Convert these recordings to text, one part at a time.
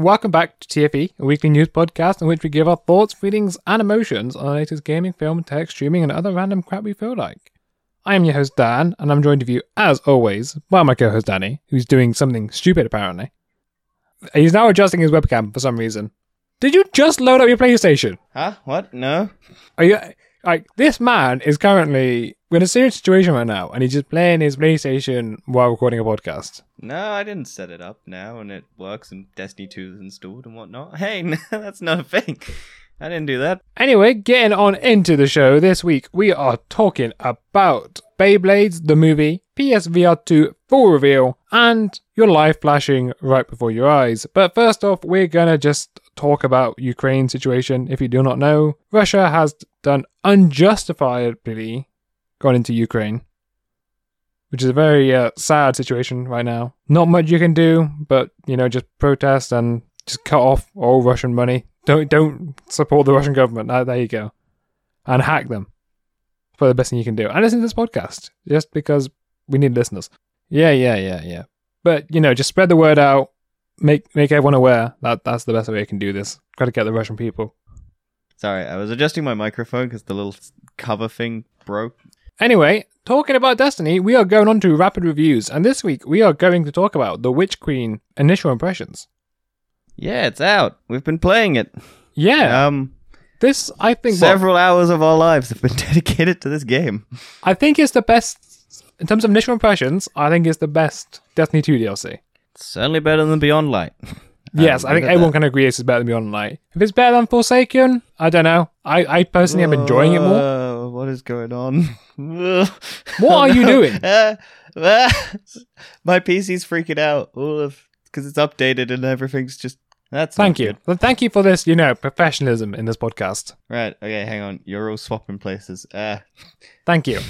welcome back to TFE, a weekly news podcast in which we give our thoughts, feelings, and emotions on the latest gaming, film, tech, streaming, and other random crap we feel like. I am your host, Dan, and I'm joined with you, as always, by my co host, Danny, who's doing something stupid apparently. He's now adjusting his webcam for some reason. Did you just load up your PlayStation? Huh? What? No. Are you like this man is currently we're in a serious situation right now, and he's just playing his PlayStation while recording a podcast. No, I didn't set it up now, and it works, and Destiny 2 is installed and whatnot. Hey, no, that's not a thing. I didn't do that. Anyway, getting on into the show this week, we are talking about Beyblades, the movie, PSVR 2 full reveal, and your life flashing right before your eyes. But first off, we're gonna just talk about Ukraine situation. If you do not know, Russia has done unjustifiably gone into Ukraine, which is a very uh, sad situation right now. Not much you can do, but you know, just protest and just cut off all Russian money. Don't don't support the Russian government. Uh, there you go, and hack them for the best thing you can do. And listen to this podcast just because we need listeners. Yeah, yeah, yeah, yeah. But you know, just spread the word out. Make make everyone aware that that's the best way you can do this. Got to get the Russian people. Sorry, I was adjusting my microphone because the little cover thing broke. Anyway, talking about Destiny, we are going on to rapid reviews, and this week we are going to talk about the Witch Queen initial impressions. Yeah, it's out. We've been playing it. Yeah, Um, this I think what, several hours of our lives have been dedicated to this game. I think it's the best in terms of initial impressions. I think it's the best Destiny 2 DLC. It's certainly better than Beyond Light. Yes, Um, I think everyone can agree this is better than Beyond Light. If it's better than Forsaken, I don't know. I, I personally am enjoying it more. What is going on? what are you doing? my PC's freaking out. All of because it's updated and everything's just. That's Thank you. Well, thank you for this, you know, professionalism in this podcast. Right. Okay. Hang on. You're all swapping places. Uh, Thank you.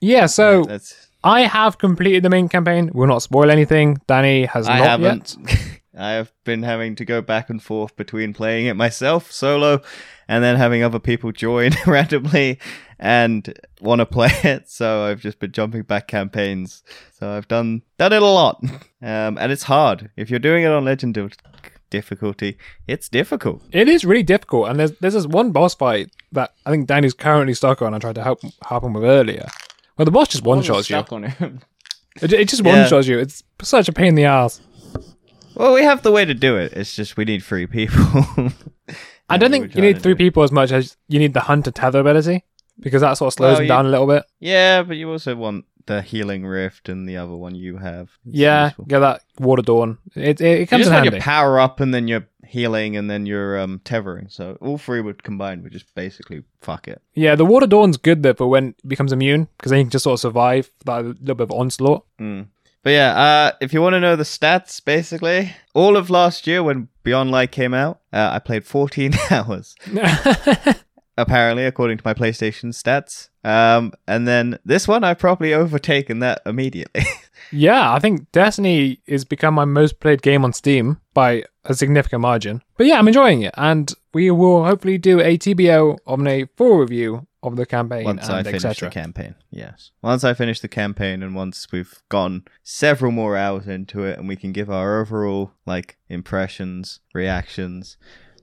Yeah, so that's. I have completed the main campaign. We'll not spoil anything. Danny has I not haven't. yet. I have been having to go back and forth between playing it myself solo and then having other people join randomly and want to play it. So I've just been jumping back campaigns. So I've done done it a lot, um, and it's hard. If you're doing it on legend dif- difficulty, it's difficult. It is really difficult, and there's there's this one boss fight that I think Danny's currently stuck on. I tried to help help him with earlier. Well, the boss just one shots you. on him. It, it just one shots you. It's such a pain in the ass. Well, we have the way to do it. It's just we need three people. I don't think you need three do- people as much as you need the hunter tether ability because that sort of slows Well, him you- down a little bit. Yeah, but you also want the healing rift and the other one you have. It's Yeah, useful. get that water dawn. It it, it You comes just in want handy. your power up and then your healing and then your um tethering. So all three would combine would just basically fuck it. yeah, the water dawn's good though for when it becomes immune because then you can just sort of survive that little bit of onslaught. Mm. But yeah, uh, if you want to know the stats, basically, all of last year when Beyond Light came out, uh, I played 14 hours, apparently, according to my PlayStation stats. Um, and then this one, I've probably overtaken that immediately. yeah, I think Destiny has become my most played game on Steam by a significant margin. But yeah, I'm enjoying it, and we will hopefully do a TBO on a full review of the campaign once I and finish the campaign. Yes. Once I finish the campaign and once we've gone several more hours into it and we can give our overall like impressions, reactions,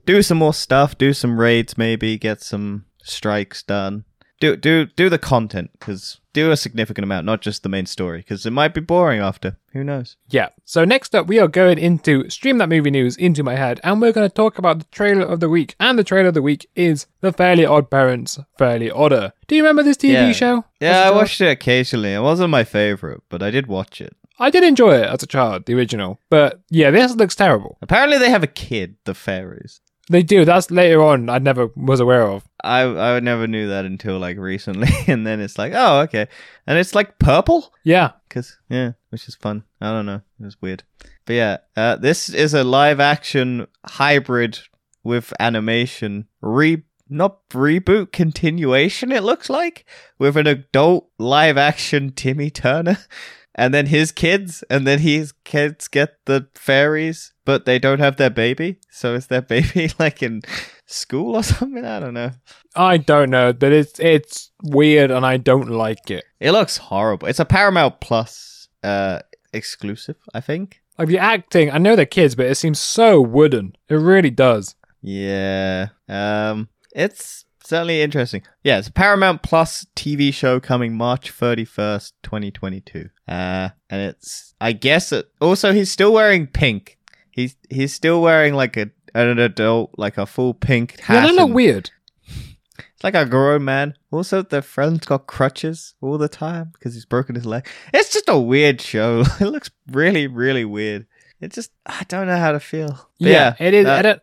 do some more stuff, do some raids maybe, get some strikes done. Do do do the content cuz do a significant amount, not just the main story cuz it might be boring after. Who knows? Yeah. So next up, we are going into stream that movie news into my head, and we're going to talk about the trailer of the week. And the trailer of the week is The Fairly Odd Parents, Fairly Odder. Do you remember this TV Yeah. show? Yeah, I watched it occasionally. It wasn't my favorite, but I did watch it. I did enjoy it as a child, the original. But yeah, this looks terrible. Apparently they have a kid, the fairies. They do. That's later on. I never was aware of. I I never knew that until like recently, and then it's like, oh, okay, and it's like purple, Yeah. cause yeah, which is fun. I don't know, it was weird, but yeah, uh, this is a live action hybrid with animation re not reboot continuation. It looks like with an adult live action Timmy Turner. And then his kids, and then his kids get the fairies, but they don't have their baby. So is their baby like in school or something? I don't know. I don't know, but it's it's weird, and I don't like it. It looks horrible. It's a Paramount Plus uh exclusive, I think. Like the acting, I know they're kids, but it seems so wooden. It really does. Yeah. Um, it's certainly interesting. Yeah, it's a Paramount Plus TV show coming March 31st, 2022. Uh, and it's, I guess, it, also he's still wearing pink. He's, he's still wearing like a, an adult, like a full pink hat. Yeah, they look weird. It's like a grown man. Also, their friend's got crutches all the time because he's broken his leg. It's just a weird show. it looks really, really weird. It just, I don't know how to feel. But Yeah, it is. uh, I don't.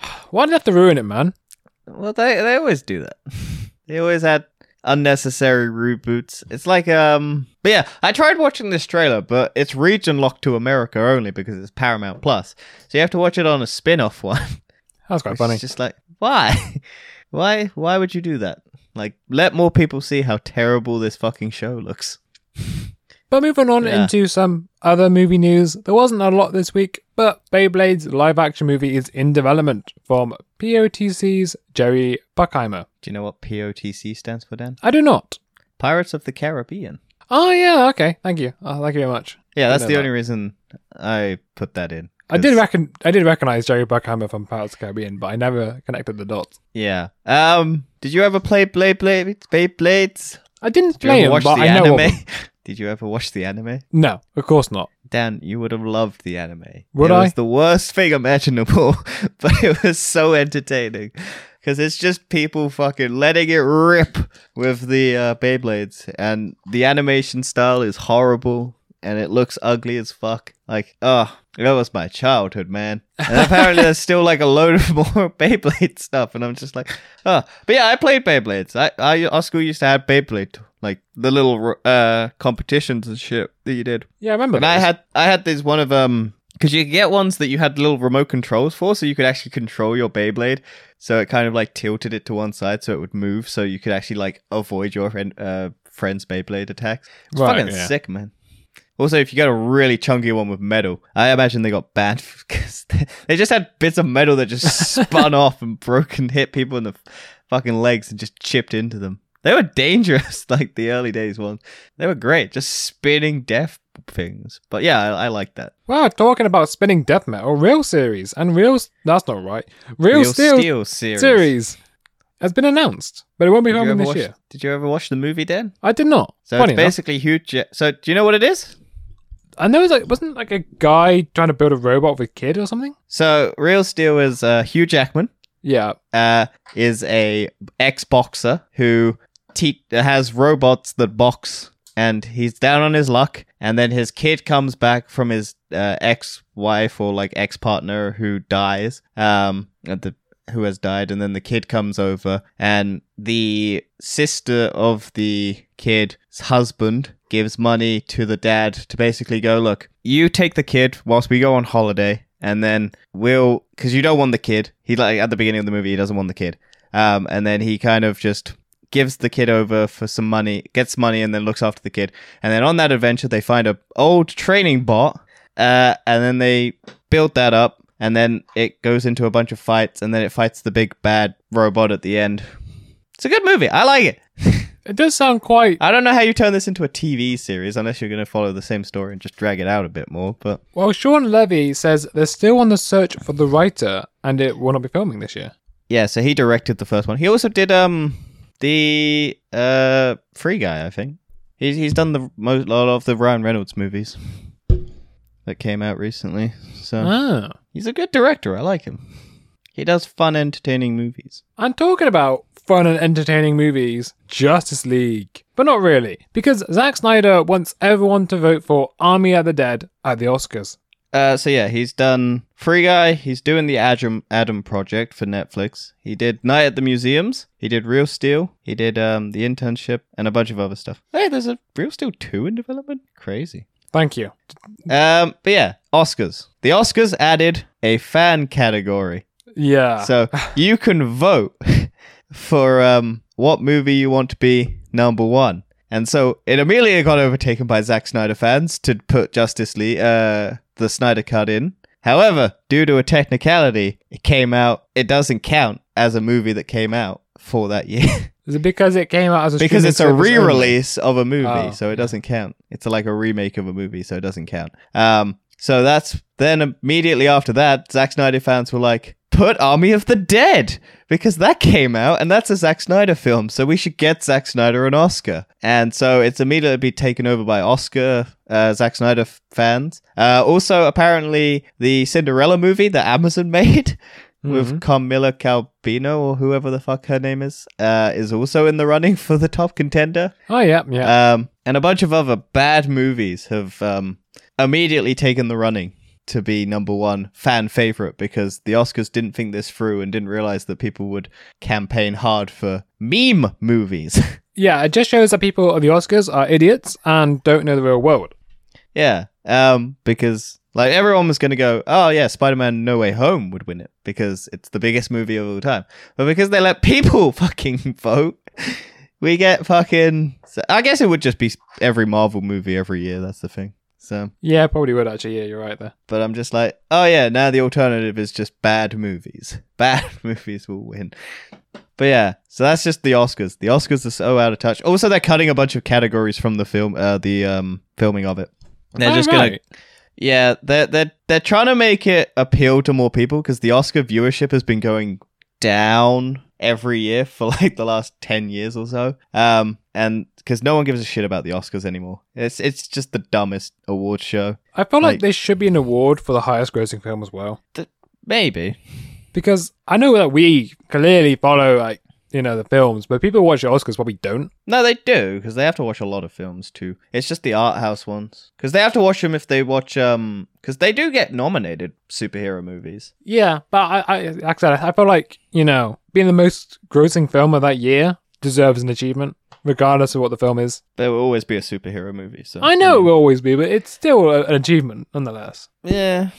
Why did they have to ruin it, man? Well, they they always do that. they always had unnecessary reboots. It's like um, but yeah, I tried watching this trailer, but it's region locked to America only because it's Paramount Plus. So you have to watch it on a spin-off one. That's quite funny. is just like why, why, why would you do that? Like, let more people see how terrible this fucking show looks. But moving on Yeah. into some other movie news, there wasn't a lot this week, but Beyblade's live action movie is in development from POTC's Jerry Bruckheimer. Do you know what POTC stands for, Dan? I do not. Pirates of the Caribbean. Oh, yeah, okay. Thank you. Oh, thank you very much. Yeah, that's the that. only reason I put that in. I did reckon I did recognize Jerry Bruckheimer from Pirates of the Caribbean, but I never connected the dots. Yeah. Um. Did you ever play Blade Blades? Beyblades? I didn't Did play him, watch but the I know of anime? him. Did you ever watch the anime? No, of course not. Dan, you would have loved the anime. Would it I? was the worst thing imaginable, but it was so entertaining. Because it's just people fucking letting it rip with the uh, Beyblades. And the animation style is horrible. And it looks ugly as fuck. Like, oh, that was my childhood, man. And apparently there's still like a load of more Beyblade stuff. And I'm just like, oh. But yeah, I played Beyblades. I, I, our school used to have Beyblade. Like the little uh competitions and shit that you did. Yeah, I remember. And I had I had this one of um because you could get ones that you had little remote controls for, so you could actually control your Beyblade. So it kind of like tilted it to one side so it would move, so you could actually like avoid your friend, uh, friend's Beyblade attacks. It's Right, fucking yeah. sick, man. Also, if you got a really chunky one with metal, I imagine they got banned because they just had bits of metal that just spun off and broke and hit people in the fucking legs and just chipped into them. They were dangerous, like the early days ones. They were great, just spinning death things. But yeah, I, I like that. Wow, talking about spinning death metal, real series and real. That's not right. Real, Steel, series. series has been announced, but it won't be Did filming this watch, year. did you ever watch the movie, Dan? I did not. So Funny it's enough. basically huge. So do you know what it is? I know it's like wasn't like a guy trying to build a robot with kid or something. So Real Steel is uh, Hugh Jackman. Yeah, uh, is a ex boxer who te- has robots that box, and he's down on his luck. And then his kid comes back from his uh, ex wife or like ex partner who dies, um, and the who has died, and then the kid comes over, and the sister of the kid's husband gives money to the dad to basically go, look, you take the kid whilst we go on holiday, and then we'll, because you don't want the kid. He like at the beginning of the movie, he doesn't want the kid, um, and then he kind of just gives the kid over for some money, gets money, and then looks after the kid. And then on that adventure, they find a old training bot, uh, and then they build that up, and then it goes into a bunch of fights, and then it fights the big bad robot at the end. It's a good movie. I like it. it does sound quite I don't know how you turn this into a TV series unless you're going to follow the same story and just drag it out a bit more. But well. Shawn Levy says they're still on the search for the writer, and it will not be filming this year. yeah, so he directed the first one. He also did um the uh Free Guy, I think. He's he's done the most lot of the Ryan Reynolds movies that came out recently. So Ah. he's a good director. I like him. He does fun, entertaining movies. I'm talking about fun and entertaining movies, Justice League. But not really, because Zack Snyder wants everyone to vote for Army of the Dead at the Oscars. Uh, so yeah, he's done Free Guy. He's doing the Adam Adam project for Netflix. He did Night at the Museums. He did Real Steel. He did um the internship and a bunch of other stuff. Hey, there's a Real Steel two in development. Crazy. Thank you. Um, but yeah, Oscars. The Oscars added a fan category, Yeah. so you can vote for um what movie you want to be number one. And so it immediately got overtaken by Zack Snyder fans to put Justice League, uh, the Snyder Cut in. However, due to a technicality, it came out. It doesn't count as a movie that came out for that year Is it because it came out as a because it's a re-release of a movie, Oh, so it doesn't count. It's like a remake of a movie, so it doesn't count. Um, So that's then immediately after that, Zack Snyder fans were like, put Army of the Dead because that came out and that's a Zack Snyder film. So we should get Zack Snyder an Oscar. And so it's immediately be taken over by Oscar uh, Zack Snyder f- fans. Uh, also, apparently, the Cinderella movie that Amazon made with Carmilla Calbino or whoever the fuck her name is uh, is also in the running for the top contender. Oh yeah, yeah. Um, and a bunch of other bad movies have um, immediately taken the running to be number one fan favorite because the Oscars didn't think this through and didn't realize that people would campaign hard for meme movies. yeah, it just shows that people at the Oscars are idiots and don't know the real world. yeah, um, because like everyone was going to go, oh yeah, Spider-Man: No Way Home would win it because it's the biggest movie of all time, but because they let people fucking vote. We get fucking. I guess it would just be every Marvel movie every year. That's the thing. So, Yeah, probably would actually. Yeah, you're right there. but I'm just like, oh yeah, now the alternative is just bad movies. Bad movies will win. But yeah, so that's just the Oscars. The Oscars are so out of touch. Also, they're cutting a bunch of categories from the film, uh, the um, filming of it. They're Oh, just gonna, right. yeah, they're they're they're trying to make it appeal to more people because the Oscar viewership has been going down every year for like the last 10 years or so. Um and because no one gives a shit about the oscars anymore. It's it's just the dumbest award show. I feel like, like- there should be an award for the highest grossing film as well. maybe. Because I know that we clearly follow like you know the films, but people who watch the Oscars probably don't. no they do because they have to watch a lot of films too it's just the art house ones because they have to watch them if they watch um because they do get nominated superhero movies Yeah, but I, I like I said, I feel like you know being the most grossing film of that year deserves an achievement, regardless of what the film is. there will always be a superhero movie so I know it will always be, but it's still a, an achievement nonetheless. Yeah,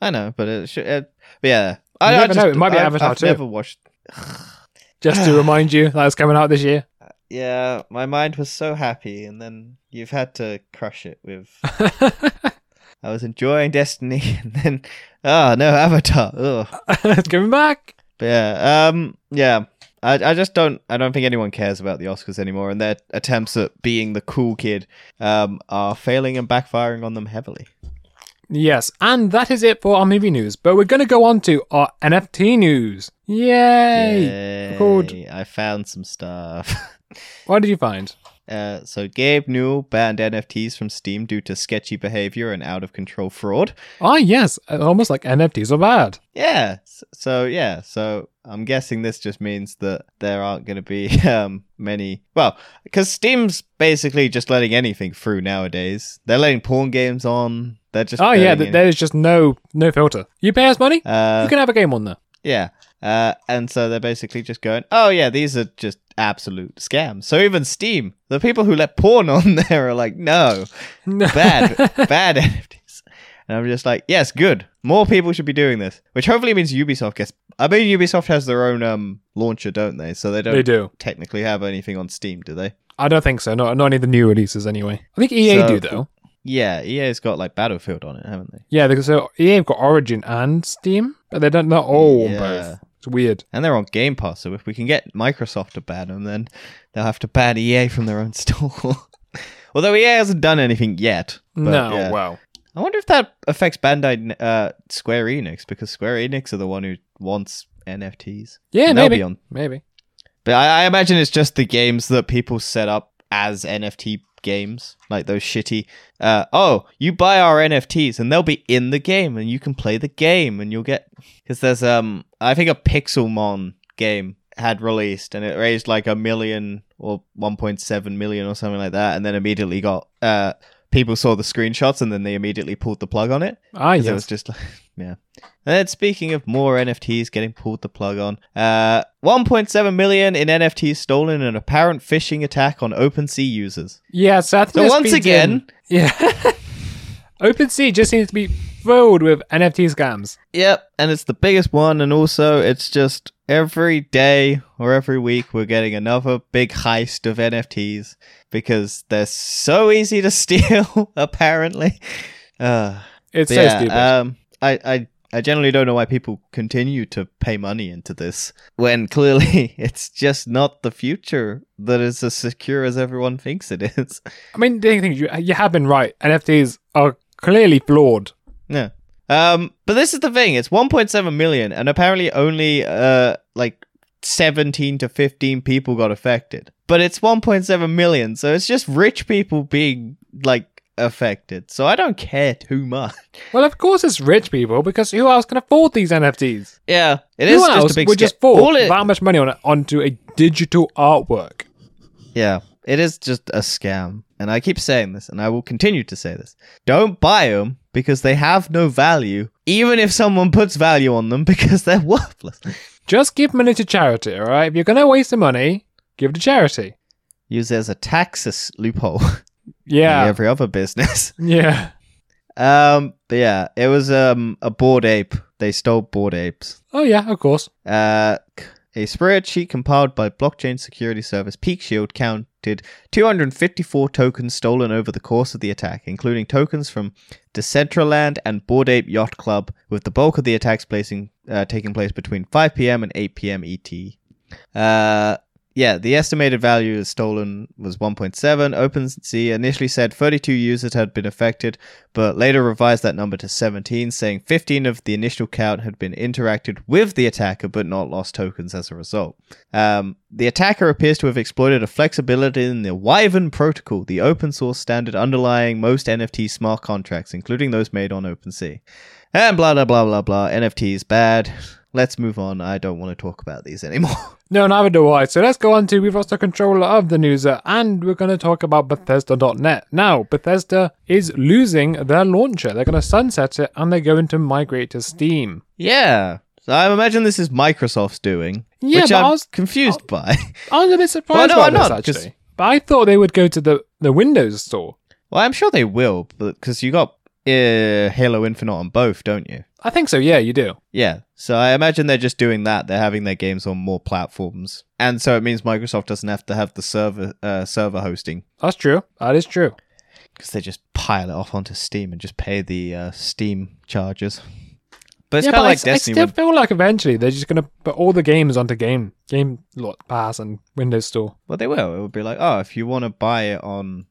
I know, but it should. It, yeah, I, You I never just, know, it might be I've, Avatar I've too. never watched. Just to remind you that it's coming out this year. Yeah, my mind was so happy, and then you've had to crush it with. I was enjoying Destiny, and then ah no Avatar. Ugh. it's coming back. But yeah, um, yeah. I, I just don't I don't think anyone cares about the Oscars anymore, and their attempts at being the cool kid um, are failing and backfiring on them heavily. Yes, and that is it for our movie news. But we're going to go on to our NFT news. Yay! Record. Yay, I found some stuff. What did you find? Uh, so Gabe Newell banned NFTs from Steam due to sketchy behavior and out of control fraud. Ah, yes, almost like NFTs are bad. Yeah. So yeah. So I'm guessing this just means that there aren't going to be um, many. Well, because Steam's basically just letting anything through nowadays. They're letting porn games on. They're just. Oh yeah, th- there's just no no filter. You pay us money, Uh, you can have a game on there. Yeah. Uh, and so they're basically just going, oh, yeah, these are just absolute scams. So even Steam, the people who let porn on there are like, no, bad, bad NFTs. And I'm just like, yes, good. More people should be doing this, which hopefully means Ubisoft gets. I mean, Ubisoft has their own um launcher, don't they? So they don't They do. technically have anything on Steam, do they? I don't think so. Not not any of the new releases anyway. I think EA So- do though. Yeah, EA's got like Battlefield on it, haven't they? Yeah, because so EA have got Origin and Steam, but they don't. Not all on Yeah. both. It's weird. And they're on Game Pass, so if we can get Microsoft to ban them, then they'll have to ban EA from their own store. Although EA hasn't done anything yet. but no, yeah. well, I wonder if that affects Bandai, uh, Square Enix, because Square Enix are the one who wants NFTs. yeah, And maybe, on. maybe. But I, I imagine it's just the games that people set up as NFT games, like those shitty. Uh, oh, you buy our NFTs, and they'll be in the game, and you can play the game, and you'll get because there's um, I think a Pixelmon game had released, and it raised like a million or 1.7 million or something like that, and then immediately got uh, people saw the screenshots, and then they immediately pulled the plug on it. Ah, yes. It was just like, yeah. And then speaking of more NFTs getting pulled the plug on, uh, 1.7 million in NFTs stolen in an apparent phishing attack on OpenSea users. Yeah, so I think So once again- in- yeah, OpenSea just seems to be filled with NFT scams. Yep, and it's the biggest one, and also it's just every day or every week we're getting another big heist of NFTs because they're so easy to steal, apparently. Uh, It's so yeah, stupid. Um, I, I, I generally don't know why people continue to pay money into this when clearly it's just not the future that is as secure as everyone thinks it is. I mean, the thing you, you have been right. NFTs are clearly flawed. Yeah. Um, but this is the thing. It's 1.7 million, and apparently only uh like 17 to 15 people got affected. But it's 1.7 million, so it's just rich people being like affected. So I don't care too much. Well, of course it's rich people because who else can afford these NFTs? Yeah, it who is else just a big would just fall it- that much money on it onto a digital artwork? Yeah, it is just a scam. And I keep saying this, and I will continue to say this. Don't buy them because they have no value, even if someone puts value on them because they're worthless. Just give money to charity, all right? If you're going to waste the money, give it to charity. Use it as a taxes loophole. Yeah. like every other business. Yeah. Um, but yeah, it was um a Bored Ape. They stole Bored Apes. Oh, yeah, of course. Uh, a spreadsheet compiled by blockchain security service PeckShield counted 254 tokens stolen over the course of the attack, including tokens from Decentraland and Bored Ape Yacht Club, with the bulk of the attacks placing uh, taking place between 5 p.m. and 8 p.m. ET. Uh, yeah, the estimated value stolen was 1.7. OpenSea initially said 32 users had been affected, but later revised that number to 17, saying 15 of the initial count had been interacted with the attacker but not lost tokens as a result. Um, the attacker appears to have exploited a flexibility in the Wyvern protocol, the open source standard underlying most NFT smart contracts, including those made on OpenSea. And blah blah blah blah blah. NFTs bad. Let's move on. I don't want to talk about these anymore. No, neither do I. So let's go on to we've lost the control of the news, and we're going to talk about Bethesda.net. Now, Bethesda is losing their launcher. They're going to sunset it, and they're going to migrate to Steam. yeah. So I imagine this is Microsoft's doing, Yeah, which but I'm I was- confused by. I was a bit surprised Well, no, by I'm this not, 'cause- actually, but I thought they would go to the the Windows store. well, I'm sure they will, but because you got uh, Halo Infinite on both, don't you? I think so. Yeah, you do. Yeah. So I imagine they're just doing that. They're having their games on more platforms, and so it means Microsoft doesn't have to have the server uh, server hosting That's true. That is true. because they just pile it off onto Steam and just pay the uh, Steam charges. But it's yeah, kind of I like I, Destiny. still when- feel like eventually they're just going to put all the games onto Game Game Pass and Windows Store. Well, they will. It will be like, oh, if you want to buy it on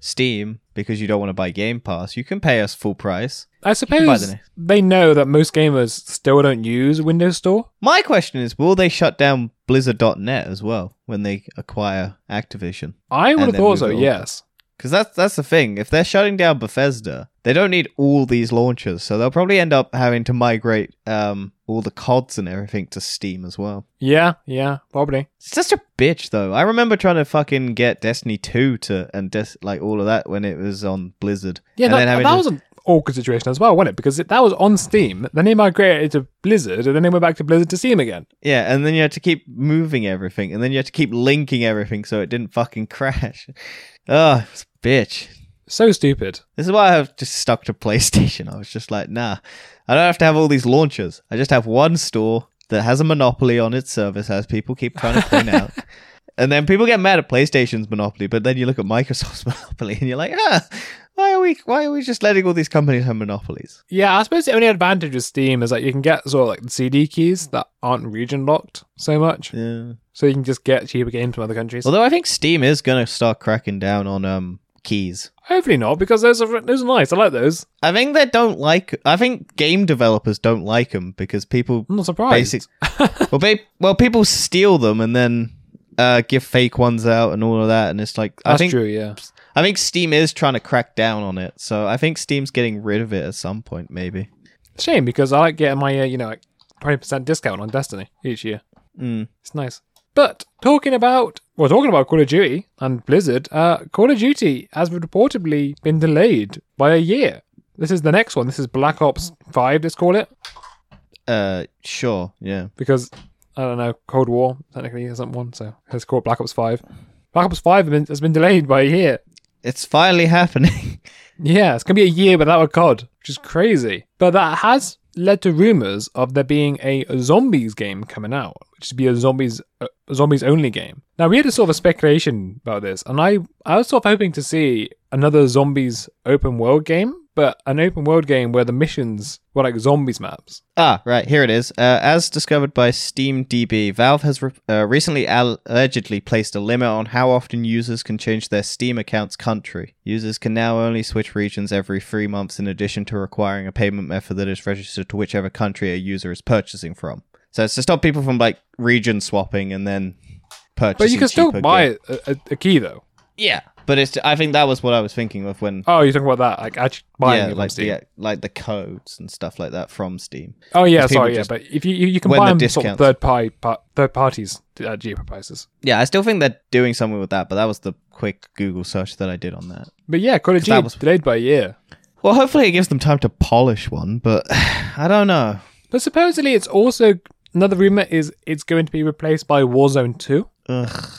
Steam because you don't want to buy Game Pass, you can pay us full price. I suppose the- they know that most gamers still don't use Windows Store. My question is, will they shut down Blizzard.net as well when they acquire Activision? I would have thought so. Yes. Because that's that's the thing. If they're shutting down Bethesda, they don't need all these launchers, so they'll probably end up having to migrate um, all the CODs and everything to Steam as well. Yeah. Yeah. Probably. It's such a bitch, though. I remember trying to fucking get Destiny two to and Des- like all of that when it was on Blizzard. Yeah. and That, then having that to- was an awkward situation as well, wasn't it? Because it, that was on Steam. Then they migrated to Blizzard, and then they went back to Blizzard to Steam again. Yeah, and then you had to keep moving everything, and then you had to keep linking everything so it didn't fucking crash. A bitch. So stupid. This is why I've just stuck to PlayStation. I was just like, nah, I don't have to have all these launchers. I just have one store that has a monopoly on its service, as people keep trying to point out. And then people get mad at PlayStation's monopoly, but then you look at Microsoft's monopoly, and you're like, ah, why are we, why are we just letting all these companies have monopolies? Yeah, I suppose the only advantage with Steam is that you can get sort of like the CD keys that aren't region locked so much, Yeah. so you can just get cheaper games from other countries. Although I think Steam is gonna start cracking down on um keys. Hopefully not, because those are those are nice. I like those. I think they don't like. I think game developers don't like them because people I'm not surprised. basic. well, ba- well, people steal them and then uh, give fake ones out and all of that, and it's like I That's think true. Yeah. I think Steam is trying to crack down on it. So I think Steam's getting rid of it at some point, maybe. Shame because I like getting my uh, you know like twenty percent discount on Destiny each year. Mm. It's nice. But talking about well, talking about Call of Duty and Blizzard, uh, Call of Duty has reportedly been delayed by a year. This is the next one. This is Black Ops Five. Let's call it Uh, sure, yeah. because I don't know Cold War technically isn't one, so it's called Black Ops Five. Black Ops Five has been, has been delayed by a year. It's finally happening. Yeah, it's gonna be a year without a COD, which is crazy. But that has led to rumors of there being a zombies game coming out, which would be a zombies uh, zombies only game. Now we had a sort of a speculation about this, and I I was sort of hoping to see another zombies open world game but an open world game where the missions were like zombies maps. Ah, right, here it is. Uh, as discovered by SteamDB, Valve has re- uh, recently al- allegedly placed a limit on how often users can change their Steam account's country. Users can now only switch regions every three months, in addition to requiring a payment method that is registered to whichever country a user is purchasing from. So it's to stop people from like region swapping and then purchasing. But you can still buy a, a, a key though. Yeah, but it's. I think that was what I was thinking of when. Oh, you're talking about that, like actually buying yeah, like Steam. the like the codes and stuff like that from Steam. Oh yeah, sorry, yeah, but if you you, you can buy the them sort of third party par- third parties uh, cheaper prices. Yeah, I still think they're doing something with that, but that was the quick Google search that I did on that. But yeah, Call of Duty was- delayed by a year. Well, hopefully it gives them time to polish one, but I don't know. But supposedly it's also another rumor is it's going to be replaced by Warzone 2, Ugh.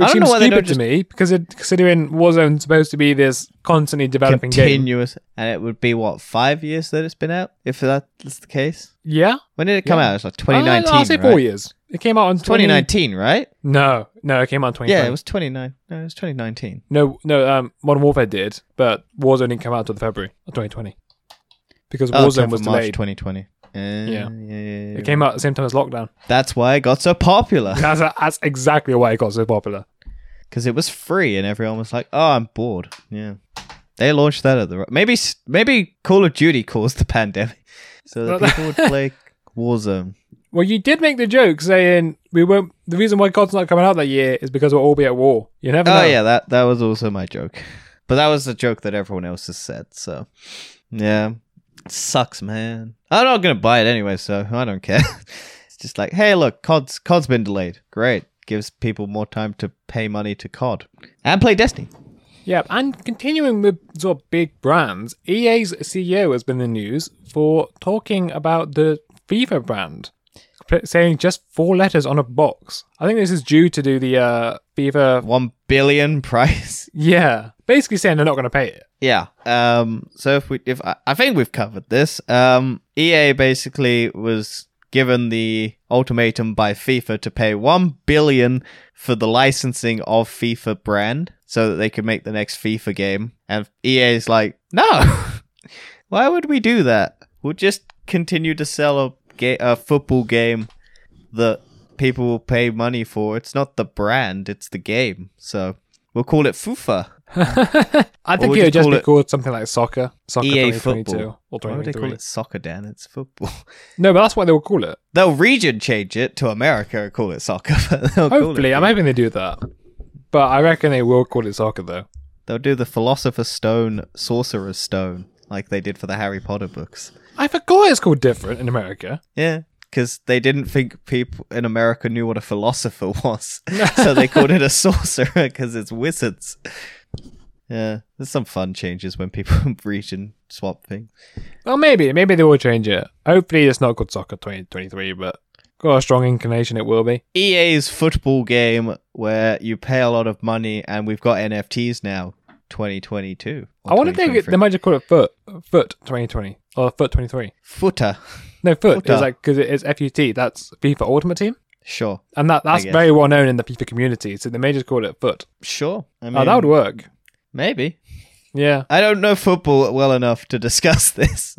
Which I don't seems know why stupid don't to just- me because it, considering Warzone's supposed to be this constantly developing game. Continuous, and it would be what five years that it's been out, if that's the case. Yeah, When did it come Yeah. out? It's like 2019. Uh, I'll say right? four years. It came out in 20... 2019, right? No, no, it came out in 2020. Yeah, it was 29. No, it was 2019. No, no, um, Modern Warfare did, but Warzone didn't come out until February of 2020 because Oh, it Warzone was from March delayed. 2020. Uh, yeah. Yeah. yeah, yeah, It came out at the same time as lockdown. That's why it got so popular. That's that's exactly why it got so popular. Because it was free and everyone was like, "Oh, I'm bored." Yeah, they launched that at the maybe maybe Call of Duty caused the pandemic so that people would play Warzone. Well, you did make the joke saying we won't. The reason why COD's not coming out that year is because we'll all be at war. You never oh, know. Oh yeah, that that was also my joke, but that was a joke that everyone else has said. So yeah, it sucks, man. I'm not gonna buy it anyway, so I don't care. it's just like, hey, look, COD's COD's been delayed. Great, gives people more time to pay money to COD and play Destiny. Yeah, and continuing with sort of big brands, EA's CEO has been in the news for talking about the FIFA brand, saying just four letters on a box. I think this is due to do the uh, FIFA. One billion price. Yeah, basically saying they're not going to pay it. Yeah. Um. So if we, if I, I think we've covered this. Um. EA basically was given the ultimatum by FIFA to pay one billion for the licensing of FIFA brand, so that they could make the next FIFA game. And EA is like, no. Why would we do that? We'll just continue to sell a, ga- a football game that people will pay money for. It's not the brand; it's the game. So we'll call it FIFA. I think it would just be it? called something like soccer, soccer EA football. or Why would they call it soccer, Dan? It's football. No, but that's what they will call it. They'll region change it to America and call it soccer. But they'll call Hopefully, it I'm hoping they do that. But I reckon they will call it soccer though. They'll do the Philosopher's Stone, Sorcerer's Stone, like they did for the Harry Potter books. I forgot it's called different in America. Yeah, because they didn't think people in America knew what a philosopher was, so they called it a sorcerer because it's wizards. Yeah, there's some fun changes when people region swap things. Well, maybe, maybe they will change it. Hopefully, it's not good soccer 2023, but got a strong inclination it will be. EA's football game where you pay a lot of money, and we've got NFTs now, 2022. I wonder if they, they might just call it foot, foot 2020 or foot 23. footer. No, foot Footer. is like because it's FUT. That's FIFA Ultimate Team, Sure, and that that's very well known in the FIFA community. So they may just call it foot. sure. I mean, oh, that would work. maybe. Yeah. I don't know football well enough to discuss this.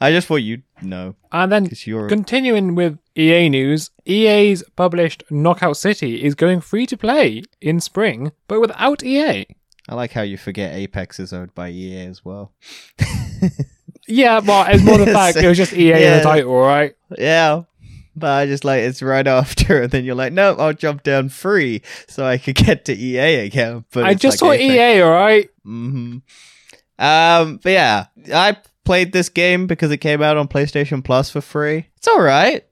I just thought you'd know And then. Continuing with EA news, EA's published Knockout City is going free to play in spring, but without EA. I like how you forget Apex is owned by EA as well. Yeah, well, it's more the fact it was just EA in the title, right? yeah, but I just like it's right after, and then you're like, no, I'll jump down free so I could get to EA again. But I just like saw EA, all right. hmm Um, but yeah, I played this game because it came out on PlayStation Plus for free. It's all right.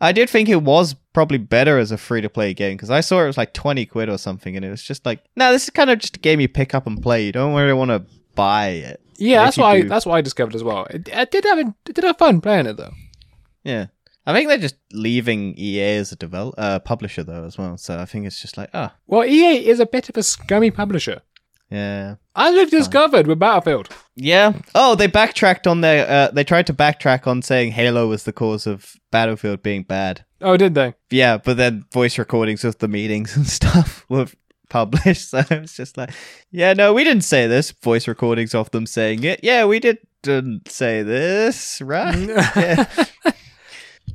I did think it was probably better as a free to play game because I saw it was like 20 quid or something, and it was just like, no, this is kind of just a game you pick up and play. You don't really want to buy it. Yeah, that's what I that's what I discovered as well. I did have it did have fun playing it though. Yeah. I think they're just leaving EA as a develop uh, publisher though as well. So I think it's just like, ah, Well, EA is a bit of a scummy publisher, yeah. as we've discovered with Battlefield. Yeah. Oh, they backtracked on their. Uh, they tried to backtrack on saying Halo was the cause of Battlefield being bad. Oh, did they? Yeah, but then voice recordings of the meetings and stuff were published. So it's just like, yeah, no, we didn't say this. Voice recordings of them saying it. Yeah, we did, didn't say this, right? yeah.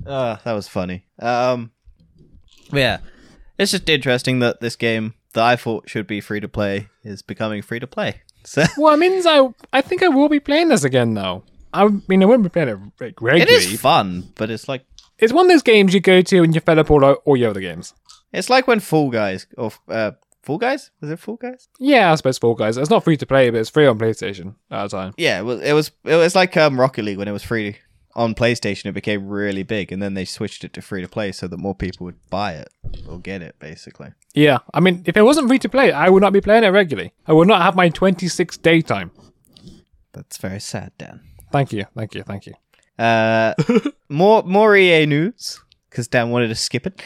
Oh, that was funny. Um, yeah, it's just interesting that this game that I thought should be free to play is becoming free to play. So well, it means I I think I will be playing this again though. I mean, I wouldn't be playing it like, it regularly. is fun, but it's like It's one of those games you go to and you fed up all, all your other games. it's like when Fall Guys or uh, Fall Guys was it Fall Guys? Yeah, I suppose Fall Guys. It's not free to play, but it's free on PlayStation at the time. Yeah, it was. It was. It was like um, Rocket League when it was free on PlayStation. It became really big, and then they switched it to free to play so that more people would buy it or get it. Basically, Yeah, I mean, if it wasn't free to play, I would not be playing it regularly. I would not have my 26 daytime. that's very sad, Dan. Thank you, thank you, thank you. Uh, more more EA news because Dan wanted to skip it.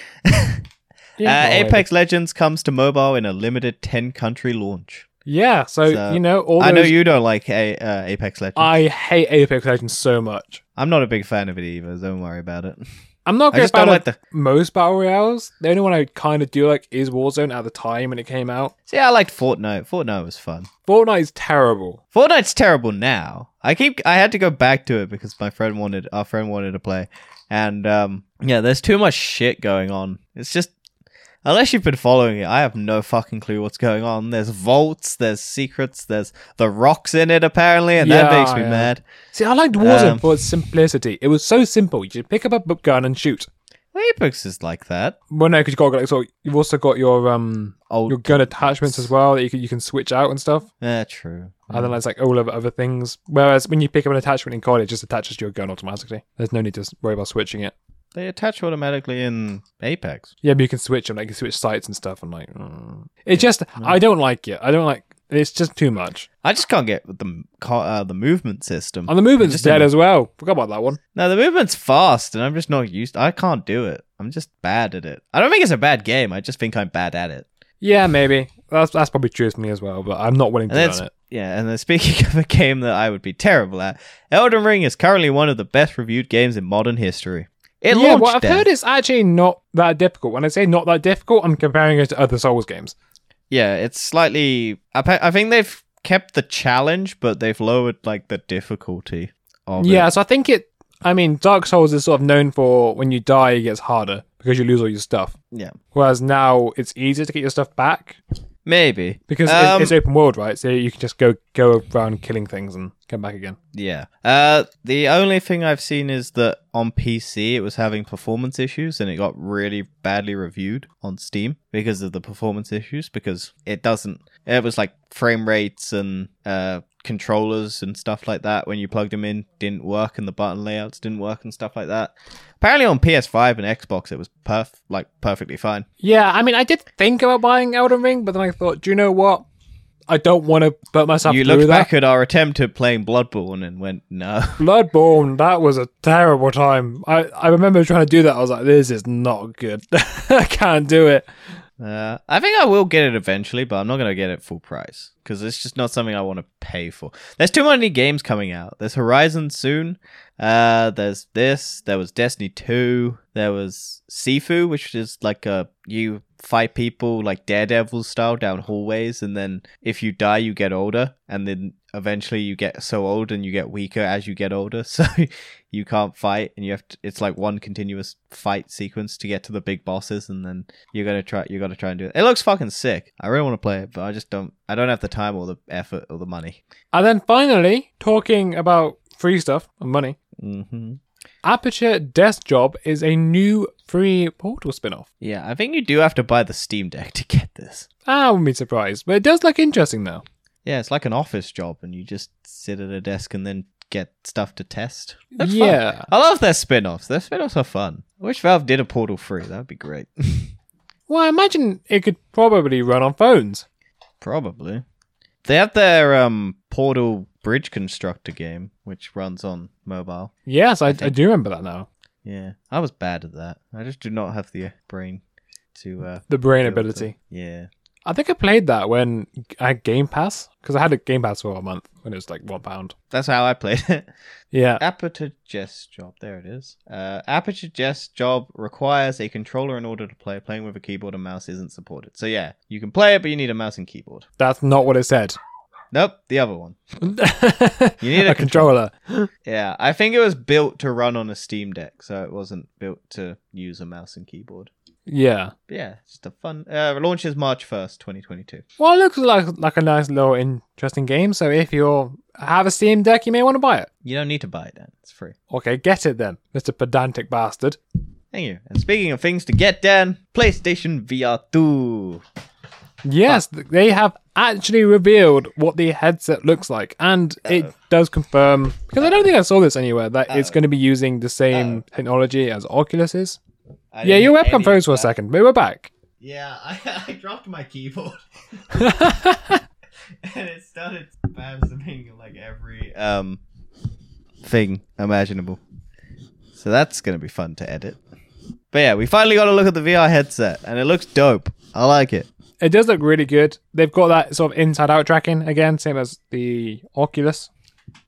Yeah, uh, Apex Legends comes to mobile in a limited ten country launch. Yeah, so, So, you know, all I know you don't like a, uh, Apex Legends. I hate Apex Legends so much. I'm not a big fan of it either. Don't worry about it. I'm not I good just don't about like like the. most battle royales. The only one I kind of do like is Warzone at the time when it came out. See, I liked Fortnite. Fortnite was fun. Fortnite is terrible. Fortnite's terrible now. I keep I had to go back to it because my friend wanted our friend wanted to play. And um yeah, there's too much shit going on. It's just unless you've been following it, I have no fucking clue what's going on. There's vaults, there's secrets, there's the rocks in it apparently, and that Yeah, makes me yeah. mad. See, I liked Warzone Um, for its simplicity. It was so simple. You just pick up a book gun and shoot. Apex is like that. Well, no, because you got like so you've also got your um Old your gun attachments as well that you can you can switch out and stuff. Yeah, true. And then there's like all of other things. Whereas when you pick up an attachment in COD, it just attaches to your gun automatically. There's no need to s- worry about switching it. They attach automatically in Apex. Yeah, but you can switch them. Like you can switch sites and stuff. And like, mm. it just I don't like it. I don't like. It's just too much. I just can't get with the uh, the movement system. And the movement's just dead in- as well. Forgot about that one. No, the movement's fast, and I'm just not used. I can't do it. I'm just bad at it. I don't think it's a bad game. I just think I'm bad at it. Yeah, maybe that's that's probably true for me as well. But I'm not willing to learn it. yeah. And then speaking of a game that I would be terrible at, Elden Ring is currently one of the best reviewed games in modern history. It yeah, well, I've then. heard it's actually not that difficult. When I say not that difficult, I'm comparing it to other Souls games. Yeah, it's slightly. I, think they've kept the challenge, but they've lowered like the difficulty of Yeah, it. so I think it. I mean, Dark Souls is sort of known for when you die, it gets harder because you lose all your stuff. Yeah, Whereas now it's easier to get your stuff back maybe because it- Um, it's open world, right? So you can just go go around killing things and come back again. Yeah. Uh, the only thing I've seen is that on PC it was having performance issues and it got really badly reviewed on Steam because of the performance issues because it doesn't. It was like frame rates and uh controllers and stuff like that when you plugged them in didn't work and the button layouts didn't work and stuff like that. Apparently on PS5 and Xbox it was perf like perfectly fine. Yeah, I mean, I did think about buying Elden Ring, but then I thought, do you know what? I don't want to put myself you looked that. back at our attempt at playing Bloodborne and went no. Bloodborne, that was a terrible time. I, I remember trying to do that. I was like, this is not good. I can't do it. Uh, I think I will get it eventually, but I'm not gonna get it full price because it's just not something I want to pay for. There's too many games coming out. There's Horizon soon. Uh, there's this. There was Destiny Two. There was Sifu, which is like a you fight people like Daredevil style down hallways, and then if you die, you get older, and then eventually you get so old and you get weaker as you get older, so you can't fight, and you have to. It's like one continuous fight sequence to get to the big bosses, and then you're gonna try. You gotta try and do it. It looks fucking sick. I really want to play it, but I just don't. I don't have the time or the effort or the money. And then finally, talking about free stuff and money, hmm Aperture Desk Job is a new free Portal spin off. Yeah, I think you do have to buy the Steam Deck to get this. I wouldn't be surprised, but it does look interesting though. Yeah, it's like an office job, and you just sit at a desk and then get stuff to test. That's fun. yeah. I love their spin offs. Their spin offs are fun. I wish Valve did a Portal 3. That would be great. Well, I imagine it could probably run on phones. Probably. They have their um, Portal Bridge Constructor game, which runs on mobile. Yes, I, I, think- do remember that now. Yeah, I was bad at that. I just do not have the brain to. Uh, The brain able to- ability. Yeah. I think I played that when I had Game Pass because I had a Game Pass for a month when it was like one pound. That's how I played it. Yeah, Aperture Desk job. There it is. Uh, Aperture Desk job requires a controller in order to play. Playing with a keyboard and mouse isn't supported. So yeah, you can play it, but you need a mouse and keyboard. that's not what it said. Nope, the other one. you need a a controller. Yeah, I think it was built to run on a Steam Deck, so it wasn't built to use a mouse and keyboard. Yeah. But yeah, it's just a fun. Uh, launches March first, twenty twenty two. Well, it looks like like a nice little interesting game. So if you have a Steam Deck, you may want to buy it. You don't need to buy it then; it's free. Okay, get it then, Mister Pedantic bastard. Thank you. And speaking of things to get done, PlayStation VR two. Yes, th- they have actually revealed what the headset looks like, and it does confirm because I don't think I saw this anywhere that it's going to be using the same technology as Oculus is. I Yeah, your webcam froze for a second, but we're back. Yeah, I, I dropped my keyboard. and it started spasming like every um thing imaginable. So that's gonna be fun to edit. But yeah, we finally got a look at the VR headset, and it looks dope. I like it. It does look really good. They've got that sort of inside-out tracking again, same as the Oculus.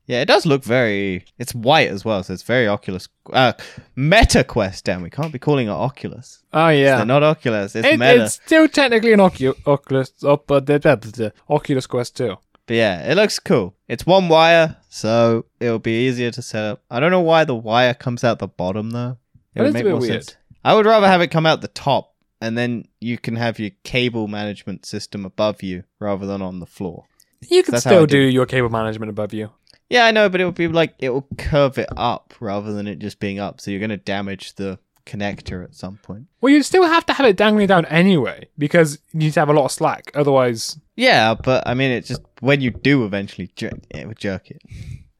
Yeah, it does look very. It's white as well, so it's very Oculus. Uh, Meta Quest. Damn, we can't be calling it Oculus. Oh yeah, They're not Oculus. It's It- Meta. it's still technically an Ocu- Oculus, oh, but the, the, the Oculus Quest 2. But yeah, it looks cool. It's one wire, so it'll be easier to set up. I don't know why the wire comes out the bottom though. It That would is a make bit more weird. sense. I would rather have it come out the top, and then you can have your cable management system above you rather than on the floor. You could That's how I still do your cable management above you. Yeah, I know, but it would be like it will curve it up rather than it just being up. So you're going to damage the connector at some point. Well, you still have to have it dangling down anyway, because you need to have a lot of slack. Otherwise, Yeah, but I mean, it just when you do eventually jerk, it would jerk it.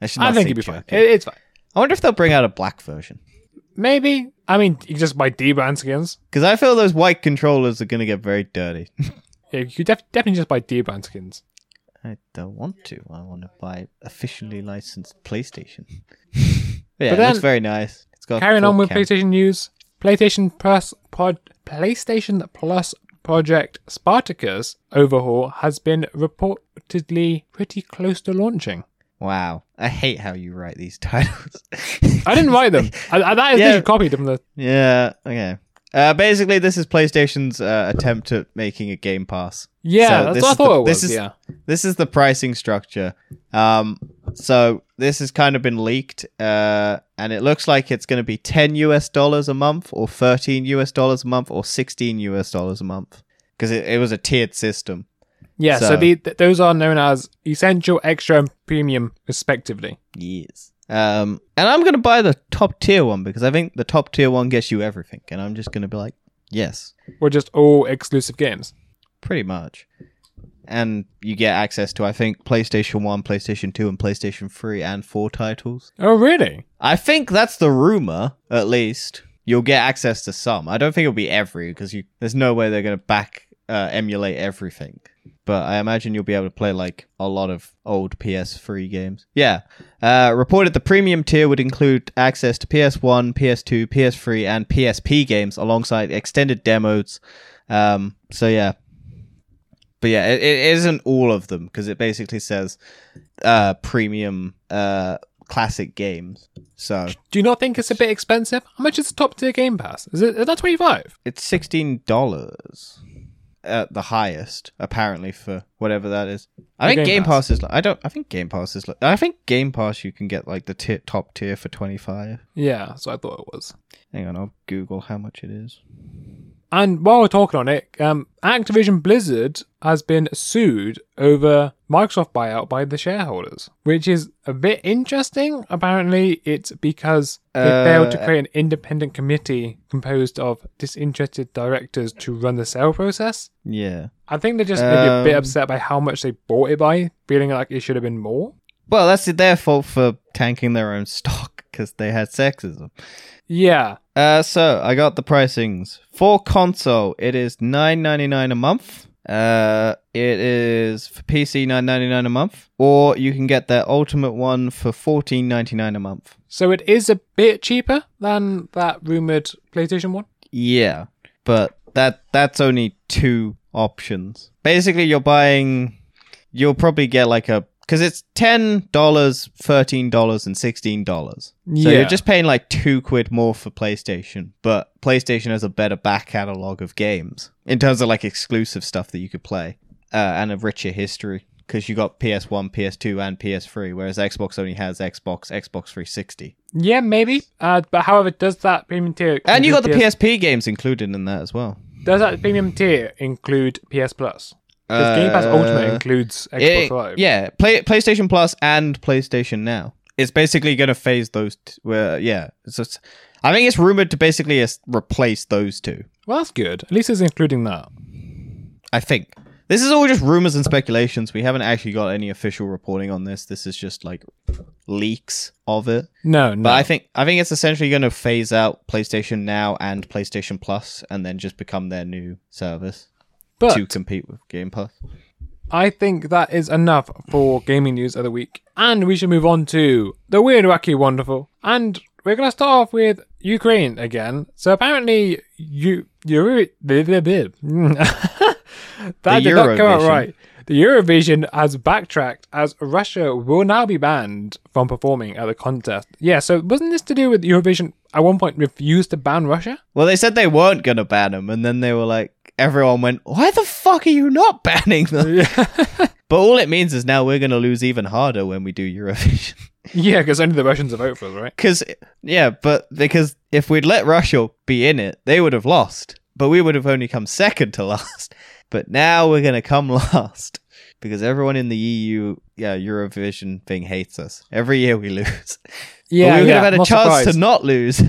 I I think it'd be fine. it. It, it's fine. I wonder if they'll bring out a black version. Maybe. I mean, you just buy dbrand skins. Because I feel those white controllers are going to get very dirty. Yeah, you could def- definitely just buy dbrand skins. I don't want to. I want to buy officially licensed PlayStation. Yeah, But it looks very nice. It's got Carrying on with PlayStation news, PlayStation Plus pod, PlayStation Plus Project Spartacus overhaul has been reportedly pretty close to launching. Wow, I hate how you write these titles. I didn't write them. I, I, that is Yeah. copied from the. yeah. Okay. Uh, basically, this is PlayStation's uh, attempt at making a Game Pass. Yeah, So that's this what I is thought the- it was. this is- yeah. This is the pricing structure. Um, so this has kind of been leaked, uh, and it looks like it's going to be 10 US dollars a month, or 13 US dollars a month, or 16 US dollars a month, because it, it was a tiered system. Yeah, so, So- the, th- those are known as essential, extra, and premium, respectively. Yes. Um, and I'm going to buy the top tier one because I think the top tier one gets you everything, and I'm just going to be like, yes, Or just all exclusive games. pretty much. And you get access to, I think, PlayStation 1, PlayStation 2, and PlayStation 3 and 4 titles. Oh, really? I think that's the rumor, at least. You'll get access to some. I don't think it'll be every because you there's no way they're going to back uh, emulate everything. But I imagine you'll be able to play like a lot of old PS3 games. Yeah. Uh, reported the premium tier would include access to PS1, PS2, PS3, and PSP games alongside extended demos. Um, so yeah. But yeah, it, it isn't all of them because it basically says uh, premium uh, classic games. So Do you not think it's a bit expensive? How much is the top tier Game Pass? Is it is that twenty five? it's sixteen dollars at the highest, apparently for whatever that is. I think Game Game Pass. Pass is. Like, I don't. I think Game Pass is. Like, I think Game Pass you can get like the tier, top tier for twenty five. Yeah, so I thought it was. Hang on, I'll Google how much it is. And while we're talking on it, um, Activision Blizzard has been sued over Microsoft buyout by the shareholders, which is a bit interesting. Apparently, it's because they failed to Uh, create an independent committee composed of disinterested directors to run the sale process. Yeah. I think they're just maybe a bit Um, upset by how much they bought it by, feeling like it should have been more. Well, that's their fault for tanking their own stock because they had sexism. Yeah, Uh, so I got the pricings for console. It is nine ninety nine a month. Uh, it is for PC nine ninety nine a month, or you can get their ultimate one for fourteen ninety nine a month. so it is a bit cheaper than that rumored PlayStation one. Yeah, but that that's only two options. Basically, you're buying. You'll probably get like a because it's ten dollars, thirteen dollars, and sixteen dollars. So Yeah. you're just paying like two quid more for PlayStation, but PlayStation has a better back catalog of games in terms of like exclusive stuff that you could play uh, and a richer history. Because you got PS1, PS2, and PS3, whereas Xbox only has Xbox, Xbox 360, Yeah, maybe. Uh, but however, does that premium tier and you got the PS PSP games included in that as well. Does that premium tier include PS Plus? Because Game Pass Ultimate Uh, includes Xbox It- Live. Yeah, play, PlayStation Plus and PlayStation Now. It's basically going to phase those. T- where yeah, it's just, I think it's rumored to basically as- replace those two. Well, that's good. At least it's including that. I think this is all just rumors and speculations. We haven't actually got any official reporting on this. This is just like leaks of it. No, no. But I think I think it's essentially going to phase out PlayStation Now and PlayStation Plus, and then just become their new service but to compete with Game Pass. I think that is enough for gaming news of the week. And we should move on to the weird, wacky, wonderful. And we're going to start off with Ukraine again. So apparently, you. you that did not come out right. The Eurovision has backtracked as Russia will now be banned from performing at the contest. Yeah, so wasn't this to do with Eurovision at one point refused to ban Russia? Well, they said they weren't going to ban them, and then they were like, everyone went, "Why the fuck are you not banning them?" but all it means is now we're going to lose even harder when we do Eurovision. yeah, because only the Russians are vote for us, right? Because yeah, but because if we'd let Russia be in it, they would have lost, but we would have only come second to last. But now we're going to come last because everyone in the EU, yeah, Eurovision thing hates us. Every year we lose. Yeah, but we would yeah, have had a chance surprised. to not lose.